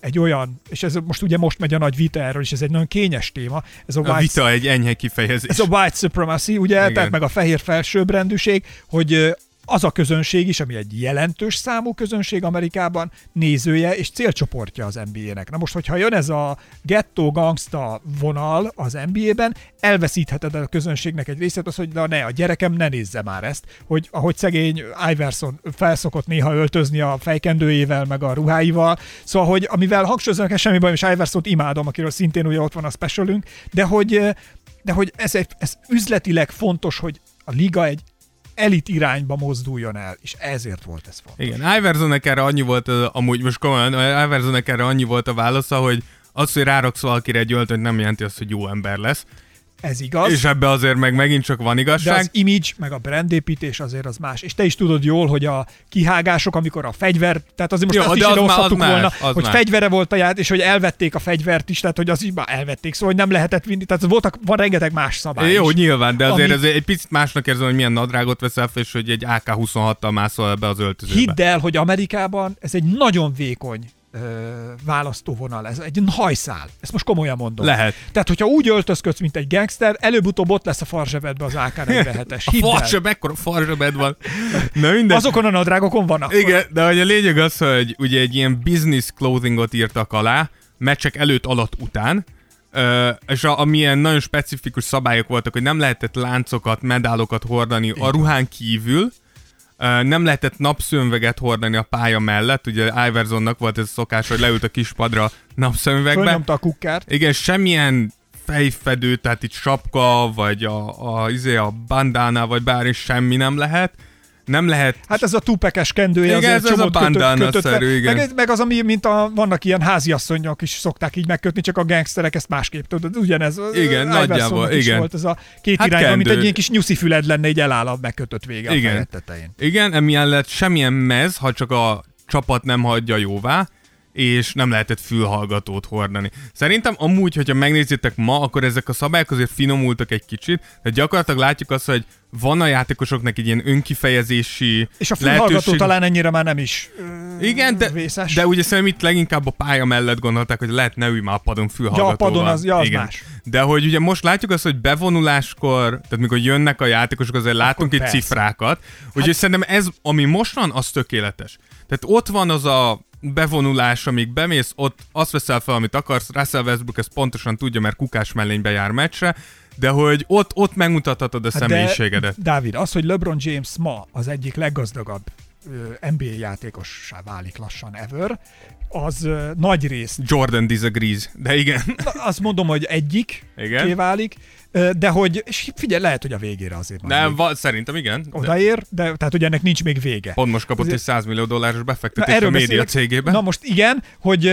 egy olyan, és ez most ugye most megy a nagy vita erről, és ez egy nagyon kényes téma, ez a, A white, vita egy enyhe kifejezés. ez a white supremacy, ugye, Igen. tehát meg a fehér felsőbbrendűség, hogy az a közönség is, ami egy jelentős számú közönség Amerikában, nézője és célcsoportja az NBA-nek. Na most, hogyha jön ez a ghetto gangsta vonal az NBA-ben, elveszítheted a közönségnek egy részét, az, hogy na ne, a gyerekem ne nézze már ezt, hogy ahogy szegény Iverson felszokott néha öltözni a fejkendőjével, meg a ruháival, szóval, hogy amivel hangsúlyozom, nekem semmi bajom, és Iversont imádom, akiről szintén ugye ott van a specialünk, de hogy, de hogy ez, egy, ez üzletileg fontos, hogy a liga egy elit irányba mozduljon el, és ezért volt ez fontos. Igen, Iversonnek erre annyi volt, az, amúgy most komolyan, Iversonnek erre annyi volt a válasza, hogy az, hogy ráraksz valakire egy öltönyt, nem jelenti azt, hogy jó ember lesz. Ez igaz. És ebbe azért meg megint csak van de igazság. az image, meg a brandépítés azért az más. És te is tudod jól, hogy a kihágások, amikor a fegyver, tehát azért most Jó, ezt is de az idehozhattuk volna, más, hogy más. fegyvere volt a ját, és hogy elvették a fegyvert is, tehát hogy az is már elvették, szóval hogy nem lehetett vinni, tehát voltak, van rengeteg más szabály Jó, is. nyilván, de azért Ami- ez egy picit másnak érzem, hogy milyen nadrágot veszel fel, és hogy egy AK-26-tal mászol ebbe az öltözőbe. Hidd el, hogy Amerikában ez egy nagyon vékony választóvonal, ez egy hajszál. Ezt most komolyan mondom. Lehet. Tehát, hogyha úgy öltözködsz, mint egy gangster, előbb-utóbb ott lesz a farzsebedbe az AK-47-es. A Hidd el. farseb, ekkora farsebed van. Na minden. Azokon a nadrágokon vannak. Igen, de hogy a lényeg az, hogy ugye egy ilyen business clothingot írtak alá, meccsek előtt, alatt, után, Ö, és a, amilyen nagyon specifikus szabályok voltak, hogy nem lehetett láncokat, medálokat hordani a ruhán kívül, nem lehetett napszőnveget hordani a pálya mellett, ugye Iversonnak volt ez a szokás, hogy leült a kispadra napszőnvegbe. Fölnyomta a kukkát. Igen, semmilyen fejfedő, tehát itt sapka, vagy a, a, izé, a bandana, vagy bármi semmi nem lehet. Nem lehet Hát ez a tupekes kendője Igen, azért ez az a bandana-szerű, igen. Meg, meg, az, ami, mint a, vannak ilyen háziasszonyok is szokták így megkötni, csak a gangsterek ezt másképp tudod. Ugyanez. Igen, nagyjából, igen. volt ez a két Hát irányban, mint egy ilyen kis nyuszi füled lenne, így eláll a megkötött vége a Igen. fejed tetején. Igen, emellett semmilyen mez, ha csak a csapat nem hagyja jóvá, és nem lehetett fülhallgatót hordani. Szerintem amúgy, hogyha megnézitek ma, akkor ezek a szabályok azért finomultak egy kicsit, de gyakorlatilag látjuk azt, hogy van a játékosoknak egy ilyen önkifejezési És a fülhallgató lehetőség. talán ennyire már nem is Igen, de, vészes. de ugye szerintem itt leginkább a pálya mellett gondolták, hogy lehet ne ülj már a padon fülhallgatóval. Ja, a padon az- ja, az Igen. más. De hogy ugye most látjuk azt, hogy bevonuláskor, tehát mikor jönnek a játékosok, azért látunk itt cifrákat. Úgyhogy hát... szerintem ez, ami most van, az tökéletes. Tehát ott van az a bevonulás, amíg bemész, ott azt veszel fel, amit akarsz. Russell Westbrook ezt pontosan tudja, mert kukás mellénybe jár meccsre, de hogy ott, ott megmutathatod a Hát személyiségedet. De, Dávid, az, hogy LeBron James ma az egyik leggazdagabb NBA játékossá válik lassan ever, az nagy részt Jordan disagrees, de igen. Na, azt mondom, hogy egyik Igen. kiválik, ö, de hogy, és figyelj, lehet, hogy a végére azért Nem, még va- szerintem igen. Odaér, de tehát, hogy ennek nincs még vége. pont most kapott egy 100 millió dolláros befektetés a média beszélek. Na most igen, hogy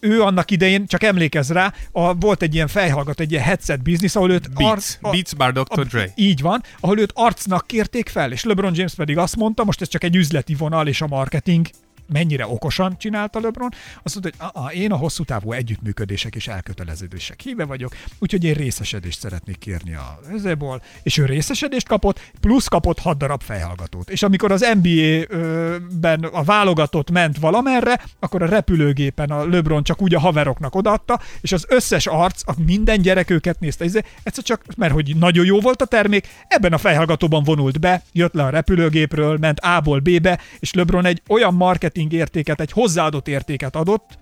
ő annak idején, csak emlékezz rá, a, volt egy ilyen fejhallgató, egy ilyen headset business, ahol őt Beats, a- Beats Bar Dr. Dre. Így van, ahol őt arcnak kérték fel, és LeBron James pedig azt mondta, most ez csak egy üzleti vonal és a marketing mennyire okosan csinálta LeBron, azt mondta, hogy a, én a hosszú távú együttműködések és elköteleződések híve vagyok, úgyhogy én részesedést szeretnék kérni a ezéból, és ő részesedést kapott, plusz kapott 6 darab fejhallgatót. És amikor az NBA-ben a válogatott ment valamerre, akkor a repülőgépen a LeBron csak úgy a haveroknak odaadta, és az összes arc, a minden gyerek őket nézte, ez egyszer csak, mert hogy nagyon jó volt a termék, ebben a fejhallgatóban vonult be, jött le a repülőgépről, ment A-ból B-be, és LeBron egy olyan marketing értéket, egy hozzáadott értéket adott,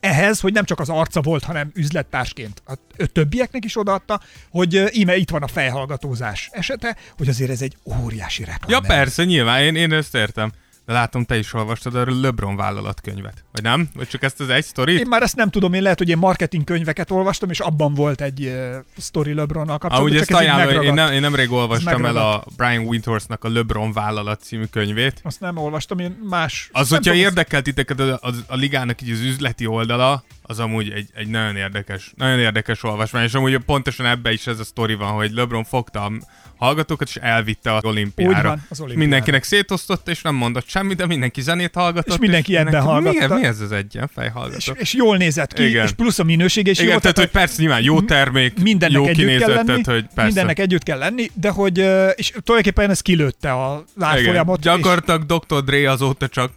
ehhez, hogy nem csak az arca volt, hanem üzlettársként a többieknek is odaadta, hogy íme itt van a fejhallgatózás esete, hogy azért ez egy óriási reklám. Ja persze, nyilván, én, én ezt értem. De látom, te is olvastad a LeBron vállalatkönyvet. Vagy nem? Vagy csak ezt az egy sztorit? Én már ezt nem tudom, én lehet, hogy én marketing könyveket olvastam, és abban volt egy uh, sztori LeBronnal kapcsolatban. Ah, ugye ezt ajánlom, én, nem, én nemrég olvastam el a Brian Wintorsnak a LeBron vállalat című könyvét. Azt nem olvastam, én más... Az, hogyha tudom, érdekelt titeket a, a, a ligának így az üzleti oldala, az amúgy egy, egy nagyon érdekes, nagyon érdekes olvasmány, és amúgy pontosan ebbe is ez a sztori van, hogy LeBron fogta hallgatókat, és elvitte az olimpiára. Úgy van, az olimpiára. Mindenkinek szétosztotta, és nem mondott semmit, de mindenki zenét hallgatott. És mindenki ebben hallgatta. Mi, mi ez az egyen fejhallgató? És, és, jól nézett ki, Igen. és plusz a minőség, és Igen, jó. Tehát, hogy persze nyilván jó termék, mindennek jó együtt kell lenni, tehát, hogy persze. Mindennek együtt kell lenni, de hogy, és tulajdonképpen ez kilőtte a látfolyamot. Gyakorlatilag Dr. Dre azóta csak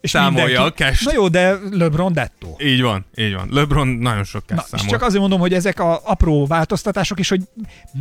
és, számolja mindenki. a cash Na jó, de LeBron dettó. Így van, így van. LeBron nagyon sok cash Na, És csak azért mondom, hogy ezek a apró változtatások is, hogy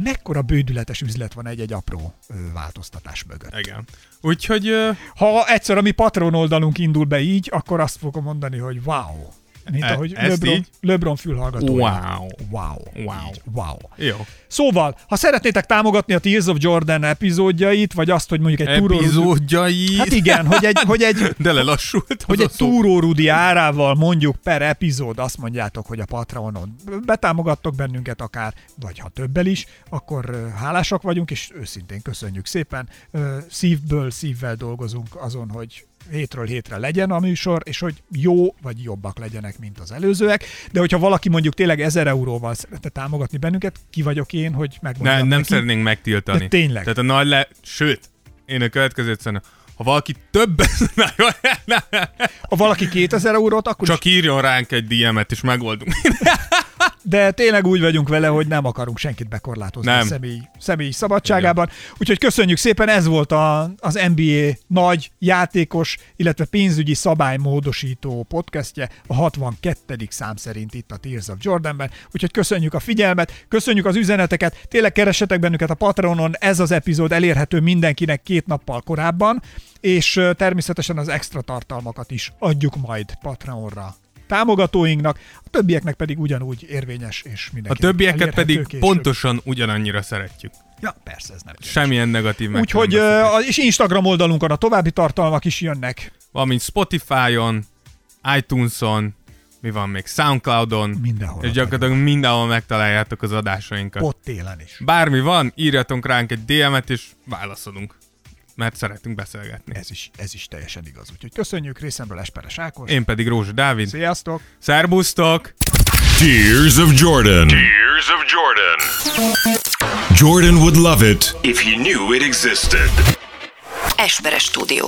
mekkora bődületes üzlet van egy-egy apró változtatás mögött. Igen. Úgyhogy... Ha egyszer a mi patron oldalunk indul be így, akkor azt fogom mondani, hogy wow. Mint e, ahogy LeBron, így? LeBron fülhallgató. Wow. Wow. Wow. wow. Jó. Szóval, ha szeretnétek támogatni a Tears of Jordan epizódjait, vagy azt, hogy mondjuk egy túró... Epizódjait? Hát igen, hogy egy... Hogy egy De lelassult. Hogy egy túrórudi árával mondjuk per epizód azt mondjátok, hogy a Patreonon betámogattok bennünket akár, vagy ha többel is, akkor hálásak vagyunk, és őszintén köszönjük szépen. Szívből, szívvel dolgozunk azon, hogy hétről hétre legyen a műsor, és hogy jó vagy jobbak legyenek, mint az előzőek. De hogyha valaki mondjuk tényleg 1000 euróval szeretne támogatni bennünket, ki vagyok én, hogy megmondjam ne, Nem neki. szeretnénk megtiltani. De tényleg. Tehát a nagy le... Sőt, én a következőt szerintem, ha valaki többet... ha valaki 2000 eurót, akkor Csak is... írjon ránk egy DM-et, és megoldunk de tényleg úgy vagyunk vele, hogy nem akarunk senkit bekorlátozni nem. a személy, személy szabadságában. Igen. Úgyhogy köszönjük szépen, ez volt a, az NBA nagy játékos, illetve pénzügyi szabálymódosító podcastje, a 62. szám szerint itt a Tears of Jordanben. Úgyhogy köszönjük a figyelmet, köszönjük az üzeneteket, tényleg keressetek bennünket a Patreonon, ez az epizód elérhető mindenkinek két nappal korábban, és természetesen az extra tartalmakat is adjuk majd Patreonra támogatóinknak, a többieknek pedig ugyanúgy érvényes és mindenki. A többieket pedig később. pontosan ugyanannyira szeretjük. Ja, persze, ez nem. Semmilyen negatív Úgyhogy, és Instagram oldalunkon a további tartalmak is jönnek. Valamint Spotify-on, iTunes-on, mi van még, Soundcloud-on, mindenhol. És gyakorlatilag mindenhol megtaláljátok az adásainkat. Ott télen is. Bármi van, írjatok ránk egy DM-et, és válaszolunk mert szeretünk beszélgetni. Ez is, ez is teljesen igaz. Úgyhogy köszönjük részemről Esperes Ákos. Én pedig Rózsa Dávid. Sziasztok! Szerbusztok! Tears of Jordan. Tears of Jordan. Jordan would love it if he knew it existed. Esperes Stúdió.